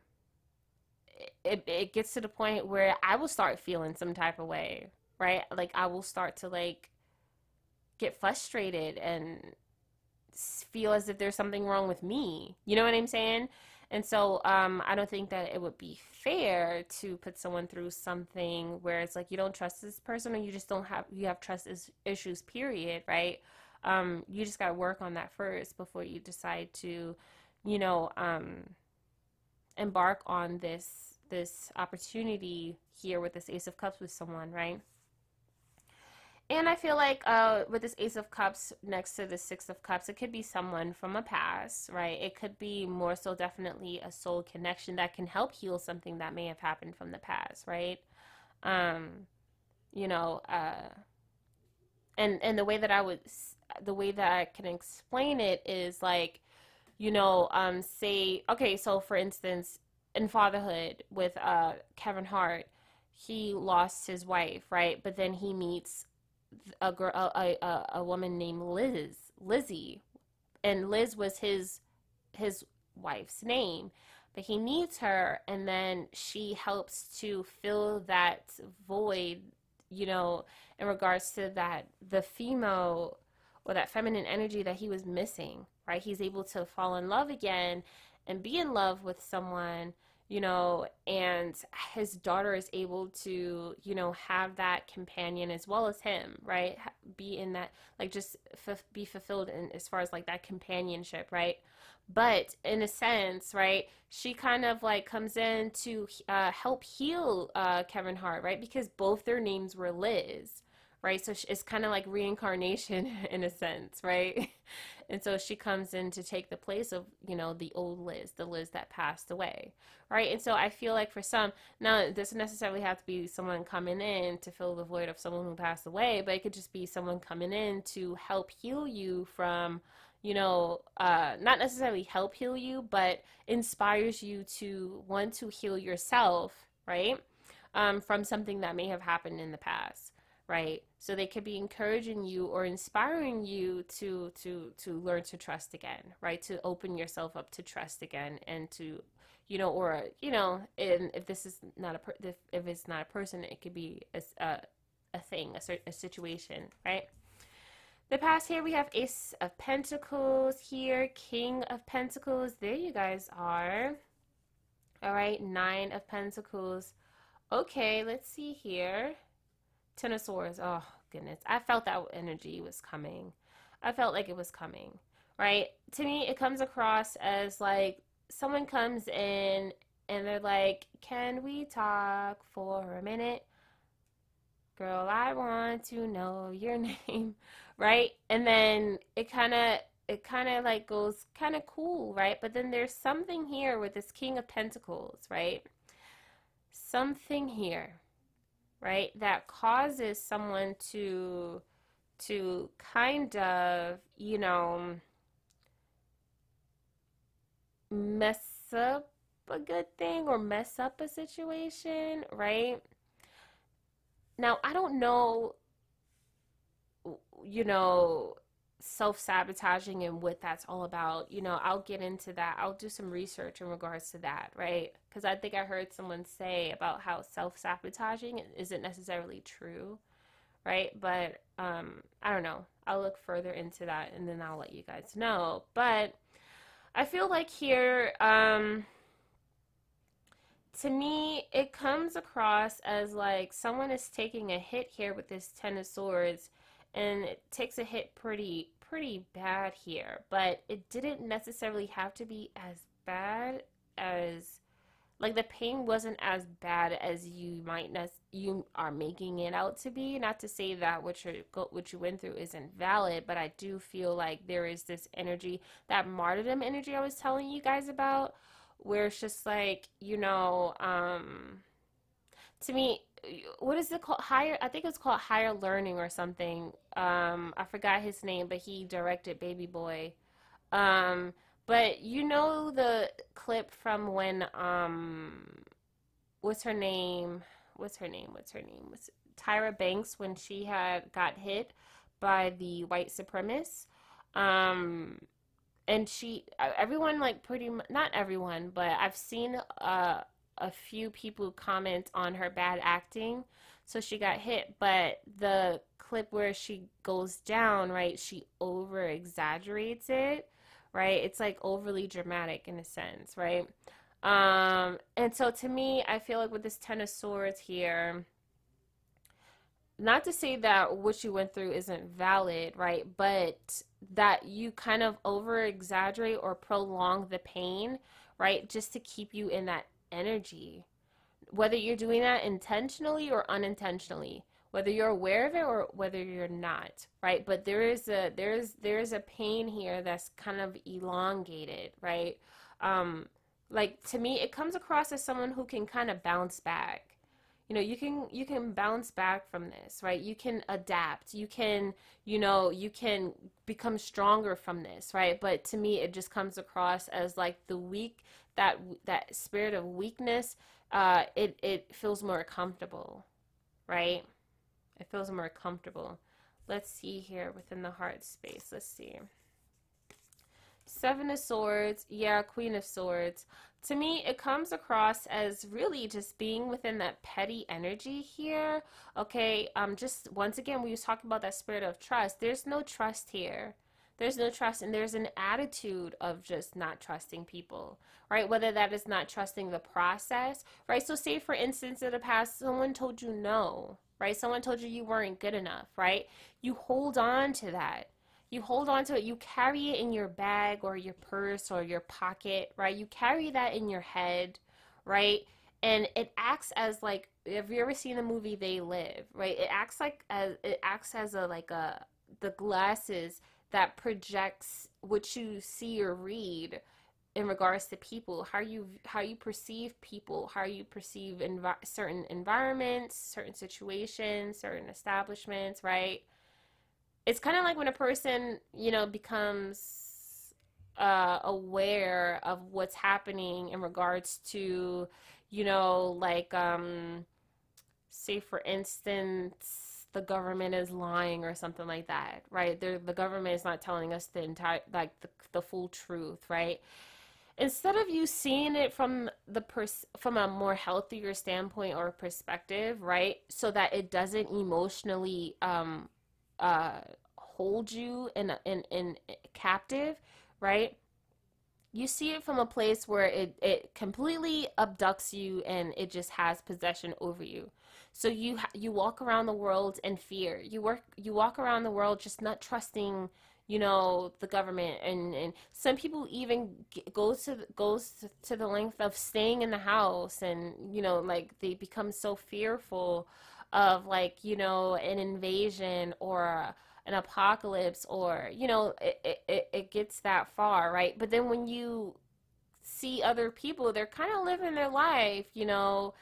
it, it gets to the point where I will start feeling some type of way, right? Like I will start to like get frustrated and feel as if there's something wrong with me. You know what I'm saying? And so um, I don't think that it would be fair to put someone through something where it's like you don't trust this person or you just don't have you have trust issues period, right? Um, you just got to work on that first before you decide to, you know, um, embark on this this opportunity here with this ace of cups with someone, right? And I feel like uh, with this Ace of Cups next to the Six of Cups, it could be someone from a past, right? It could be more so definitely a soul connection that can help heal something that may have happened from the past, right? Um, you know, uh, and and the way that I would, the way that I can explain it is like, you know, um, say, okay, so for instance, in fatherhood with uh, Kevin Hart, he lost his wife, right? But then he meets a girl, a, a, a woman named Liz, Lizzie, and Liz was his his wife's name, but he needs her, and then she helps to fill that void, you know, in regards to that the female or that feminine energy that he was missing, right? He's able to fall in love again and be in love with someone you know, and his daughter is able to, you know, have that companion as well as him, right? Be in that, like, just f- be fulfilled in as far as like that companionship, right? But in a sense, right, she kind of like comes in to uh, help heal uh, Kevin Hart, right? Because both their names were Liz, right? So it's kind of like reincarnation [LAUGHS] in a sense, right? [LAUGHS] And so she comes in to take the place of, you know, the old Liz, the Liz that passed away, right? And so I feel like for some, now it doesn't necessarily have to be someone coming in to fill the void of someone who passed away, but it could just be someone coming in to help heal you from, you know, uh, not necessarily help heal you, but inspires you to want to heal yourself, right? Um, from something that may have happened in the past right? So they could be encouraging you or inspiring you to to to learn to trust again right? To open yourself up to trust again and to you know or you know and if this is not a per- if, if it's not a person it could be a, a, a thing a, a situation right? The past here we have ace of pentacles here king of pentacles. There you guys are. All right nine of pentacles. Okay let's see here Ten of Swords. Oh, goodness. I felt that energy was coming. I felt like it was coming, right? To me, it comes across as like someone comes in and they're like, Can we talk for a minute? Girl, I want to know your [LAUGHS] name, right? And then it kind of it kind of like goes kind of cool, right? But then there's something here with this King of Pentacles, right? Something here right that causes someone to to kind of you know mess up a good thing or mess up a situation right? Now i don't know you know self sabotaging and what that's all about. You know, I'll get into that. I'll do some research in regards to that, right? Because I think I heard someone say about how self sabotaging isn't necessarily true, right? But um, I don't know. I'll look further into that and then I'll let you guys know. But I feel like here, um, to me, it comes across as like someone is taking a hit here with this Ten of Swords and it takes a hit pretty pretty bad here, but it didn't necessarily have to be as bad as like the pain wasn't as bad as you might ne- you are making it out to be. Not to say that what you what you went through isn't valid but i do feel like there is this energy that martyrdom energy i was telling you guys about where it's just like you know um to me what is it called? Higher, I think it's called Higher Learning or something. Um, I forgot his name, but he directed Baby Boy. Um, but you know the clip from when um, what's her name? What's her name? What's her name? Was Tyra Banks when she had got hit by the white supremacists? Um, and she, everyone like pretty not everyone, but I've seen uh a few people comment on her bad acting. So she got hit, but the clip where she goes down, right, she over exaggerates it, right? It's like overly dramatic in a sense, right? Um, and so to me, I feel like with this Ten of Swords here, not to say that what you went through isn't valid, right? But that you kind of over exaggerate or prolong the pain, right? Just to keep you in that energy. Whether you're doing that intentionally or unintentionally, whether you're aware of it or whether you're not, right? But there is a there's there's a pain here that's kind of elongated, right? Um like to me it comes across as someone who can kind of bounce back you know you can you can bounce back from this right you can adapt you can you know you can become stronger from this right but to me it just comes across as like the weak that that spirit of weakness uh it it feels more comfortable right it feels more comfortable let's see here within the heart space let's see seven of swords yeah queen of swords to me, it comes across as really just being within that petty energy here. Okay, um, just once again, we was talking about that spirit of trust. There's no trust here. There's no trust, and there's an attitude of just not trusting people, right? Whether that is not trusting the process, right? So, say for instance, in the past, someone told you no, right? Someone told you you weren't good enough, right? You hold on to that you hold on to it you carry it in your bag or your purse or your pocket right you carry that in your head right and it acts as like have you ever seen the movie they live right it acts like as it acts as a like a the glasses that projects what you see or read in regards to people how you how you perceive people how you perceive certain environments certain situations certain establishments right? It's kind of like when a person, you know, becomes uh, aware of what's happening in regards to, you know, like, um, say for instance, the government is lying or something like that, right? They're, the government is not telling us the entire, like, the, the full truth, right? Instead of you seeing it from the pers- from a more healthier standpoint or perspective, right? So that it doesn't emotionally um, uh, hold you in, in, in captive, right? You see it from a place where it, it completely abducts you and it just has possession over you. So you you walk around the world in fear. You work you walk around the world just not trusting you know the government. And and some people even goes to goes to the length of staying in the house and you know like they become so fearful of like you know an invasion or an apocalypse or you know it, it, it gets that far right? But then when you see other people they're kind of living their life you know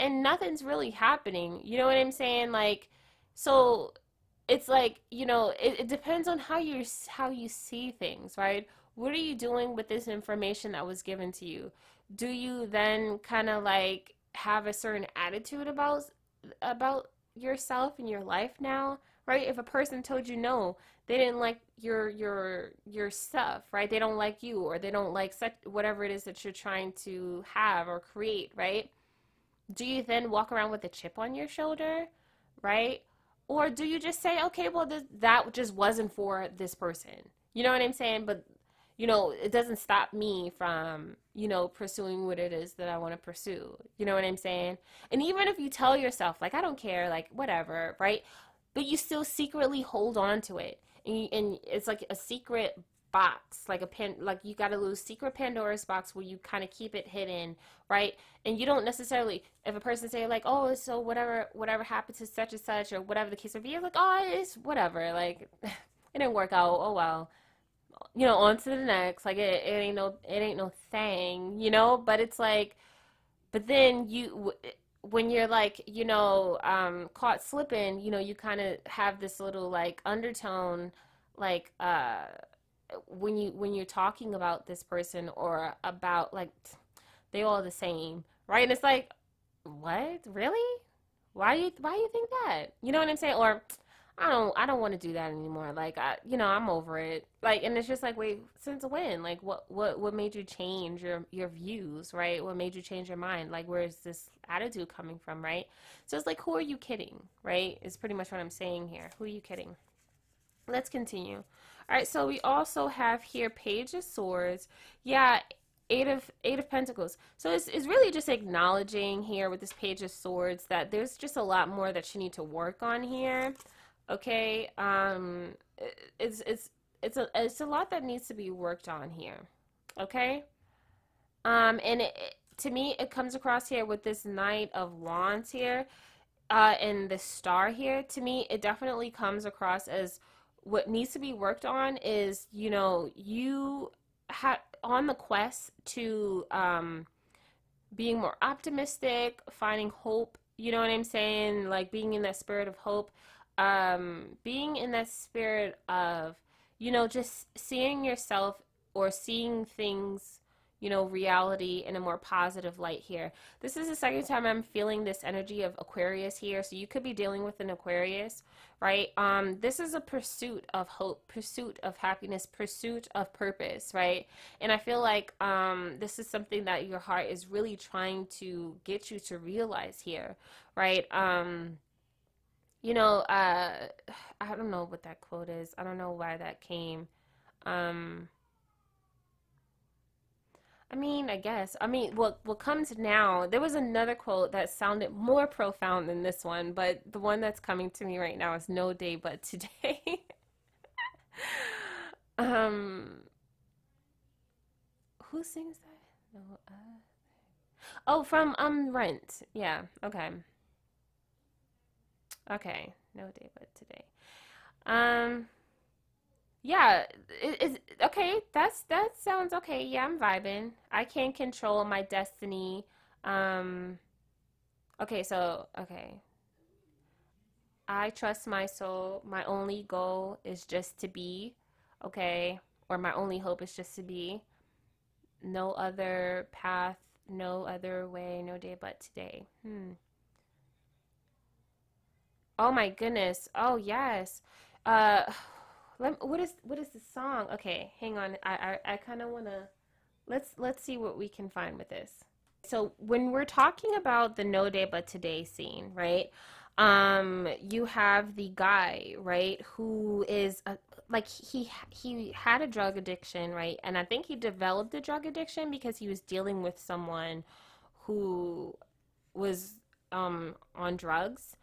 and nothing's really happening you know what i'm saying like so it's like you know it, it depends on how you how you see things right what are you doing with this information that was given to you do you then kind of like have a certain attitude about about yourself and your life now, right? If a person told you no, they didn't like your your your stuff, right? They don't like you or they don't like such whatever it is that you're trying to have or create, right? Do you then walk around with a chip on your shoulder, right? Or do you just say, okay, well, this, that just wasn't for this person? You know what I'm saying? But you know, it doesn't stop me from, you know, pursuing what it is that I want to pursue. You know what I'm saying? And even if you tell yourself, like, I don't care, like, whatever, right? But you still secretly hold on to it. And, you, and it's like a secret box, like a pen, like you got a little secret Pandora's box where you kind of keep it hidden, right? And you don't necessarily, if a person say like, oh, so whatever, whatever happened to such and such, or whatever the case may be, like, oh, it's whatever, like, [LAUGHS] it didn't work out. Oh well, you know, on to the next. Like it, it ain't no, it ain't no thing, you know. But it's like, but then you, when you're like, you know, um, caught slipping, you know, you kind of have this little like undertone, like uh, when you when you're talking about this person or about like they all the same, right? And it's like, what, really? Why do you why do you think that? You know what I'm saying? Or I don't I don't want to do that anymore. Like I you know, I'm over it. Like and it's just like wait, since when? Like what what what made you change your your views, right? What made you change your mind? Like where is this attitude coming from, right? So it's like who are you kidding, right? Is pretty much what I'm saying here. Who are you kidding? Let's continue. All right, so we also have here Page of Swords. Yeah, eight of eight of pentacles. So it's, it's really just acknowledging here with this page of swords that there's just a lot more that you need to work on here okay? Um it's it's it's a it's a lot that needs to be worked on here okay? Um and it, to me it comes across here with this knight of wands here uh and the star here. To me it definitely comes across as what needs to be worked on is you know you have on the quest to um being more optimistic finding hope you know what i'm saying? Like being in that spirit of hope um, being in that spirit of, you know, just seeing yourself or seeing things, you know, reality in a more positive light here. This is the second time I'm feeling this energy of Aquarius here. So you could be dealing with an Aquarius, right? Um, this is a pursuit of hope, pursuit of happiness, pursuit of purpose, right? And I feel like um, this is something that your heart is really trying to get you to realize here, right? Um, you know, uh, I don't know what that quote is. I don't know why that came. Um, I mean, I guess. I mean, what what comes now? There was another quote that sounded more profound than this one, but the one that's coming to me right now is "No day but today." [LAUGHS] um, who sings that? No. Uh... Oh, from um Rent. Yeah. Okay. Okay, no day but today. Um, yeah, it's okay. That's that sounds okay. Yeah, I'm vibing. I can't control my destiny. Um, okay, so okay. I trust my soul. My only goal is just to be, okay, or my only hope is just to be. No other path, no other way, no day but today. Hmm. Oh my goodness. Oh yes. Uh, let, what is what is the song? Okay, hang on. I I, I kind of want to let's let's see what we can find with this. So when we're talking about the no day but today scene, right? Um, you have the guy, right, who is a, like he he had a drug addiction, right? And I think he developed the drug addiction because he was dealing with someone who was um on drugs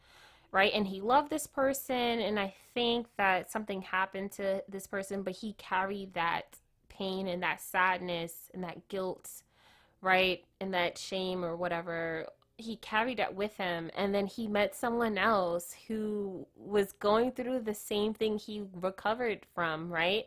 right? And he loved this person, and I think that something happened to this person, but he carried that pain and that sadness and that guilt, right? And that shame or whatever. He carried that with him, and then he met someone else who was going through the same thing he recovered from, right?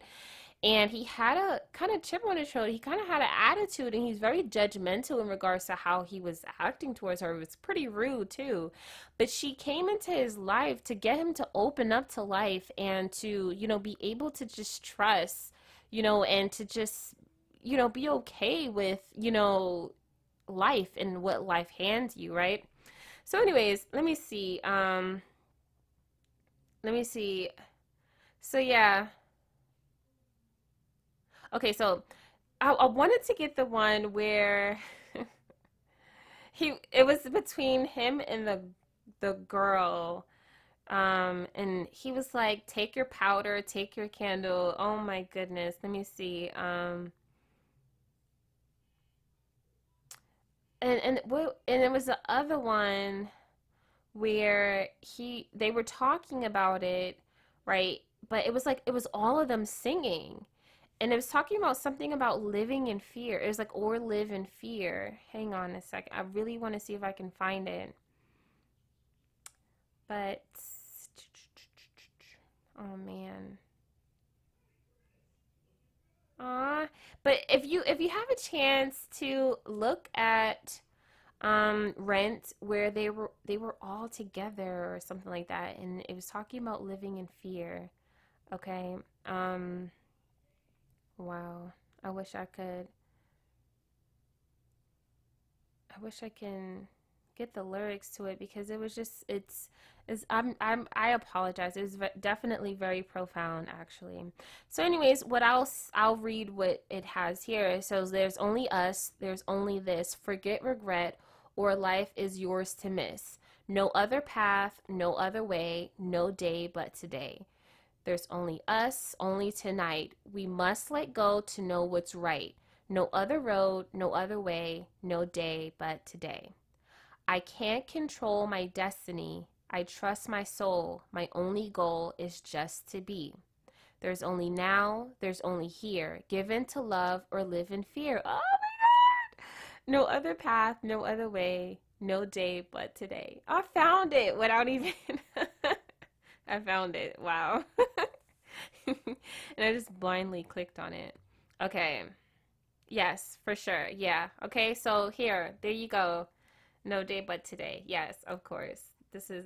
And he had a kind of chip on his shoulder. He kind of had an attitude, and he's very judgmental in regards to how he was acting towards her. It was pretty rude too. But she came into his life to get him to open up to life and to, you know, be able to just trust, you know, and to just, you know, be okay with, you know, life and what life hands you, right? So, anyways, let me see. Um, let me see. So yeah Okay, so I, I wanted to get the one where [LAUGHS] he it was between him and the the girl um and he was like take your powder take your candle. Oh my goodness let me see um and and what and it was the other one where he they were talking about it right? But it was like it was all of them singing and it was talking about something about living in fear. It was like, or live in fear. Hang on a second. I really want to see if I can find it. But, [TSK] oh man. Ah, but if you if you have a chance to look at um rent where they were they were all together or something like that and it was talking about living in fear okay um wow i wish i could i wish i can get the lyrics to it because it was just it's is I'm I'm I apologize. It was definitely very profound actually. So anyways, what I'll I'll read what it has here. It says there's only us, there's only this. Forget regret or life is yours to miss. No other path, no other way, no day but today. There's only us, only tonight. We must let go to know what's right. No other road, no other way, no day but today. I can't control my destiny. I trust my soul. My only goal is just to be. There's only now, there's only here. Give in to love or live in fear. Oh my God! No other path, no other way, no day but today. I found it without [LAUGHS] even. I found it. Wow. [LAUGHS] and I just blindly clicked on it. Okay. Yes, for sure. Yeah. Okay, so here, there you go. No day but today. Yes, of course. This is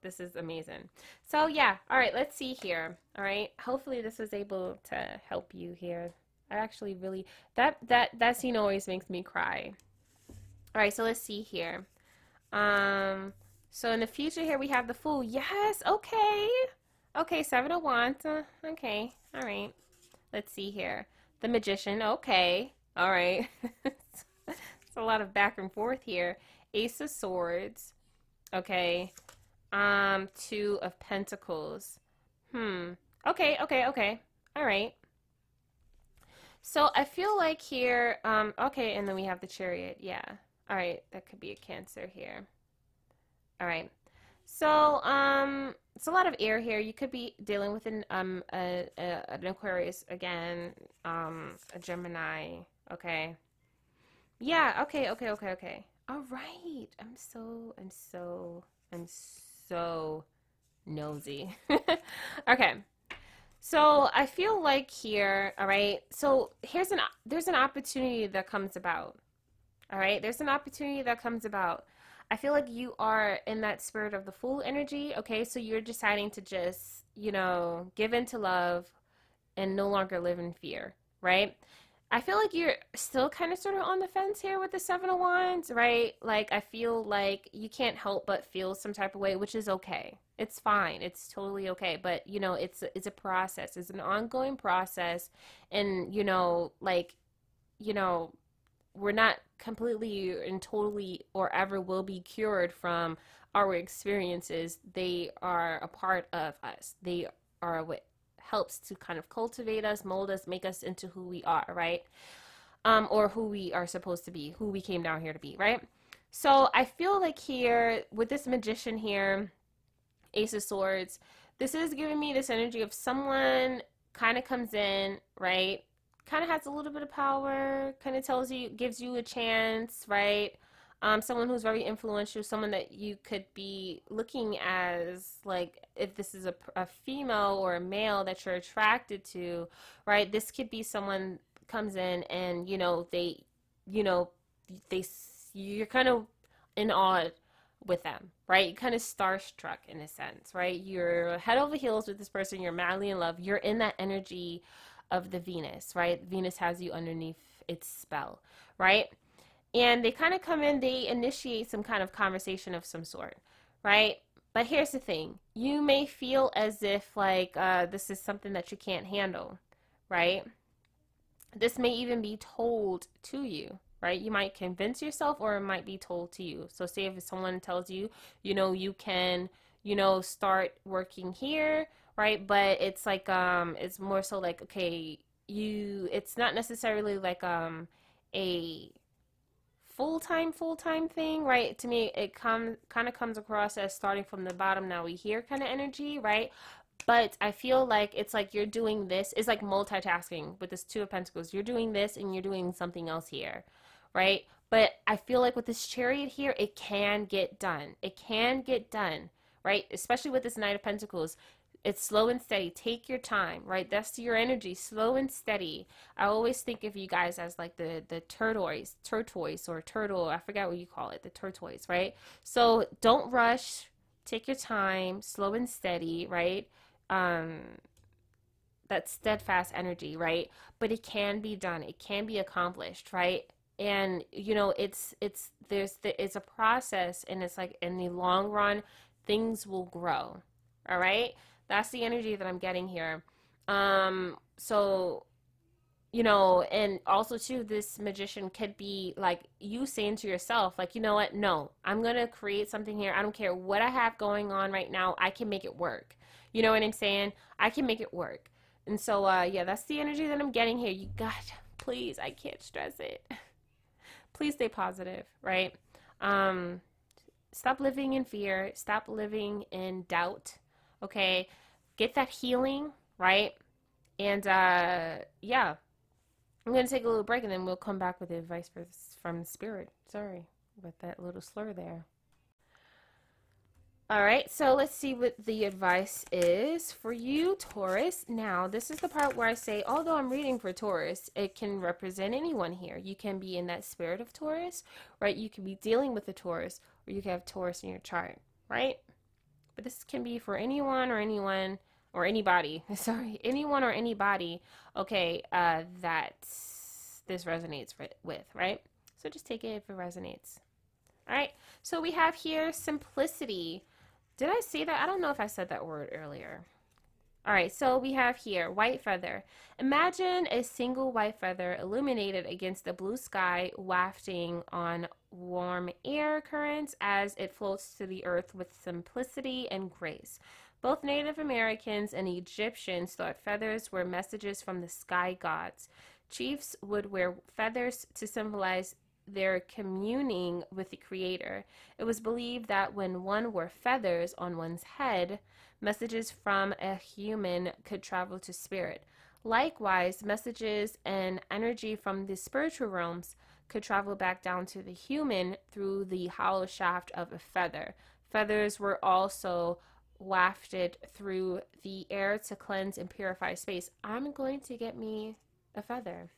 this is amazing. So yeah, all right, let's see here. All right. Hopefully this was able to help you here. I actually really that that that scene always makes me cry. All right, so let's see here. Um so in the future here we have the fool. Yes, okay. Okay, 7 of wands. Uh, okay. All right. Let's see here. The magician. Okay. All right. [LAUGHS] it's a lot of back and forth here. Ace of Swords. Okay. Um, Two of Pentacles. Hmm. Okay, okay, okay. All right. So I feel like here, um, okay, and then we have the Chariot. Yeah. All right, that could be a Cancer here. All right. So, um, it's a lot of air here. You could be dealing with an um a, a, an Aquarius again, um, a Gemini. Okay. Yeah. Okay. Okay. Okay. Okay. All right. I'm so, I'm so, I'm so nosy. [LAUGHS] okay. So I feel like here, all right. So here's an there's an opportunity that comes about. All right. There's an opportunity that comes about. I feel like you are in that spirit of the fool energy. Okay. So you're deciding to just, you know, give in to love and no longer live in fear, right? I feel like you're still kind of sort of on the fence here with the Seven of Wands, right? Like, I feel like you can't help but feel some type of way, which is okay. It's fine. It's totally okay. But, you know, it's, it's a process. It's an ongoing process. And, you know, like, you know, we're not completely and totally or ever will be cured from our experiences. They are a part of us. They are what helps to kind of cultivate us, mold us, make us into who we are, right? Um, or who we are supposed to be, who we came down here to be, right? So I feel like here with this magician here, Ace of Swords, this is giving me this energy of someone kind of comes in, right? Kind of has a little bit of power, kind of tells you, gives you a chance, right? um, someone who's very influential, someone that you could be looking as like if this is a, a female or a male that you're attracted to, right? This could be someone comes in and you know they, you know, they you're kind of in awe with them, right? You kind of starstruck in a sense, right? You're head over heels with this person. You're madly in love. You're in that energy of the Venus, right? Venus has you underneath its spell, right? and they kind of come in, they initiate some kind of conversation of some sort, right? But here's the thing you may feel as if, like, uh, this is something that you can't handle, right? This may even be told to you, right? You might convince yourself or it might be told to you. So, say if someone tells you, you know, you can, you know, start working here, right? But it's like, um, it's more so like, okay, you, it's not necessarily like, um, a full time full time thing, right? To me, it come kind of comes across as starting from the bottom. Now we hear kind of energy, right? But I feel like it's like you're doing this. It's like multitasking with this Two of Pentacles. You're doing this and you're doing something else here, right? But I feel like with this Chariot here, it can get done. It can get done, right? Especially with this Knight of Pentacles It's slow and steady. Take your time, right? That's your energy, slow and steady. I always think of you guys as like the the tortoise, tortoise or turtle. I forgot what you call it, the tortoise, right? So don't rush. Take your time, slow and steady, right? Um, that steadfast energy, right? But it can be done. It can be accomplished, right? And you know, it's it's there's the, it's a process, and it's like in the long run, things will grow. All right, that's the energy that I'm getting here. Um, so you know, and also too, this magician could be like you saying to yourself, like, you know what? No, I'm gonna create something here. I don't care what I have going on right now. I can make it work. You know what I'm saying? I can make it work. And so, uh, yeah, that's the energy that I'm getting here. You got, [LAUGHS] please, I can't stress it. [LAUGHS] please stay positive, right? Um, stop living in fear. Stop living in doubt. Okay, get that healing, right? And uh, yeah, I'm gonna take a little break and then we'll come back with advice for, from the spirit. Sorry with that little slur there. All right, so let's see what the advice is for you, Taurus. Now, this is the part where I say, although I'm reading for Taurus, it can represent anyone here. You can be in that spirit of Taurus, right? You can be dealing with a Taurus, or you can have Taurus in your chart, right? But this can be for anyone or anyone or anybody. [LAUGHS] Sorry, anyone or anybody. Okay, uh, that this resonates with, right? So just take it if it resonates. All right, so we have here simplicity. Did I say that? I don't know if I said that word earlier. All right, so we have here white feather. Imagine a single white feather illuminated against the blue sky, wafting on warm air currents as it floats to the earth with simplicity and grace. Both Native Americans and Egyptians thought feathers were messages from the sky gods. Chiefs would wear feathers to symbolize their communing with the Creator. It was believed that when one wore feathers on one's head, messages from a human could travel to spirit. Likewise, messages and energy from the spiritual realms could travel back down to the human through the hollow shaft of a feather. Feathers were also wafted through the air to cleanse and purify space. I'm going to get me a feather.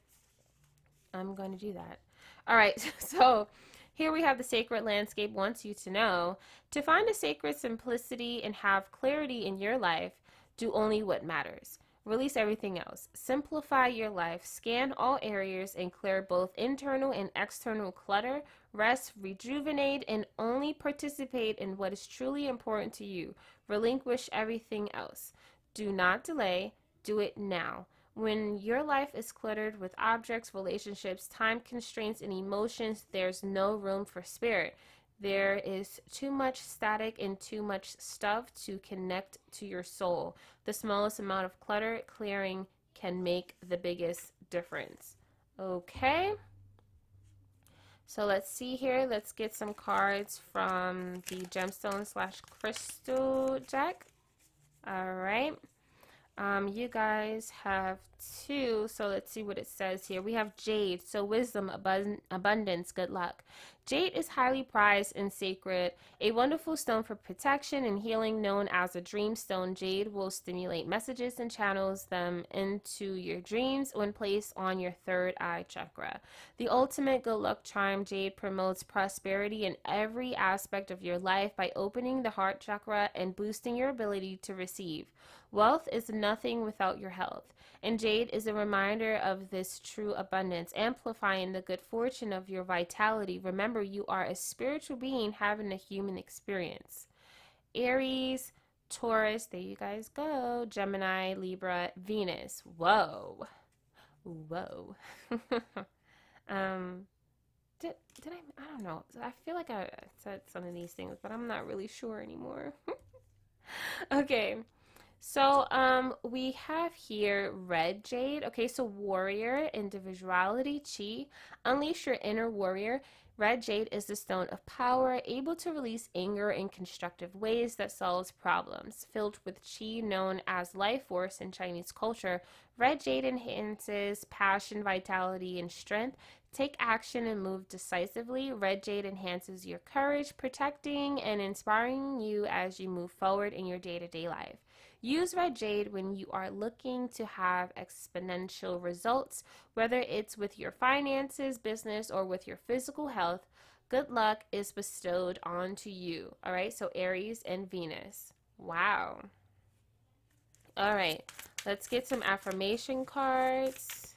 I'm going to do that. All right, [LAUGHS] so here we have the sacred landscape wants you to know to find a sacred simplicity and have clarity in your life, do only what matters. Release everything else. Simplify your life. Scan all areas and clear both internal and external clutter. Rest, rejuvenate, and only participate in what is truly important to you. Relinquish everything else. Do not delay. Do it now. When your life is cluttered with objects, relationships, time constraints, and emotions, there's no room for spirit. There is too much static and too much stuff to connect to your soul. The smallest amount of clutter clearing can make the biggest difference. Okay. So let's see here. Let's get some cards from the gemstone slash crystal deck. All right. Um, you guys have two, so let's see what it says here. We have jade, so wisdom, abund- abundance, good luck. Jade is highly prized and sacred, a wonderful stone for protection and healing known as a dream stone. Jade will stimulate messages and channels them into your dreams when placed on your third eye chakra. The ultimate good luck charm, Jade promotes prosperity in every aspect of your life by opening the heart chakra and boosting your ability to receive. Wealth is nothing without your health, and jade is a reminder of this true abundance, amplifying the good fortune of your vitality. Remember, you are a spiritual being having a human experience. Aries, Taurus, there you guys go. Gemini, Libra, Venus. Whoa. Whoa. [LAUGHS] um, did, did I? I don't know. I feel like I said some of these things, but I'm not really sure anymore. [LAUGHS] okay. So um, we have here red jade. Okay, so warrior, individuality, chi. Unleash your inner warrior. Red jade is the stone of power, able to release anger in constructive ways that solves problems. Filled with chi, known as life force in Chinese culture, red jade enhances passion, vitality, and strength. Take action and move decisively. Red jade enhances your courage, protecting and inspiring you as you move forward in your day to day life. Use red jade when you are looking to have exponential results, whether it's with your finances, business, or with your physical health. Good luck is bestowed onto you. All right, so Aries and Venus. Wow. All right, let's get some affirmation cards.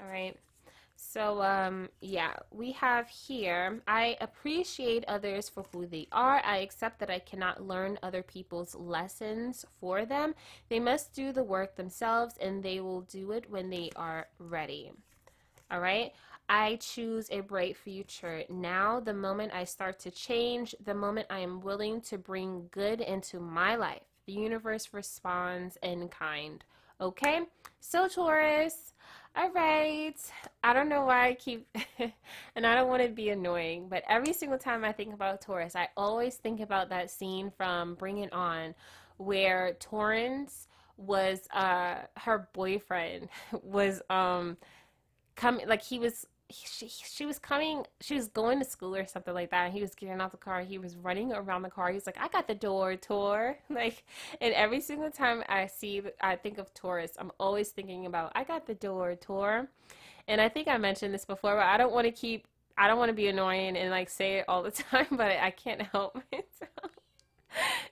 All right. So, um, yeah, we have here, I appreciate others for who they are. I accept that I cannot learn other people's lessons for them. They must do the work themselves and they will do it when they are ready. All right. I choose a bright future now. The moment I start to change, the moment I am willing to bring good into my life, the universe responds in kind. Okay. So, Taurus all right. I don't know why I keep, [LAUGHS] and I don't want to be annoying, but every single time I think about Taurus, I always think about that scene from Bring It On where Torrance was, uh, her boyfriend [LAUGHS] was, um, coming, like he was she, she was coming, she was going to school or something like that. And he was getting out the car. He was running around the car. He's like, I got the door, Tor. [LAUGHS] Like, and every single time I see, I think of Taurus I'm always thinking about, I got the door, Tor. And I think I mentioned this before, but I don't want to keep, I don't want to be annoying and like say it all the [LAUGHS] time, but I can't help [LAUGHS] it.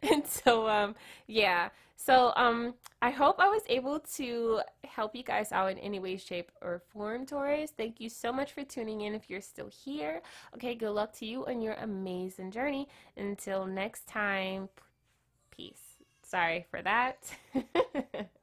and so, um, yeah. So, um, I hope I was able to help you guys out in any way, shape, or form, Taurus. Thank you so much for tuning in if you're still here. Okay, good luck to you on your amazing journey. Until next time, peace. Sorry for that. [LAUGHS]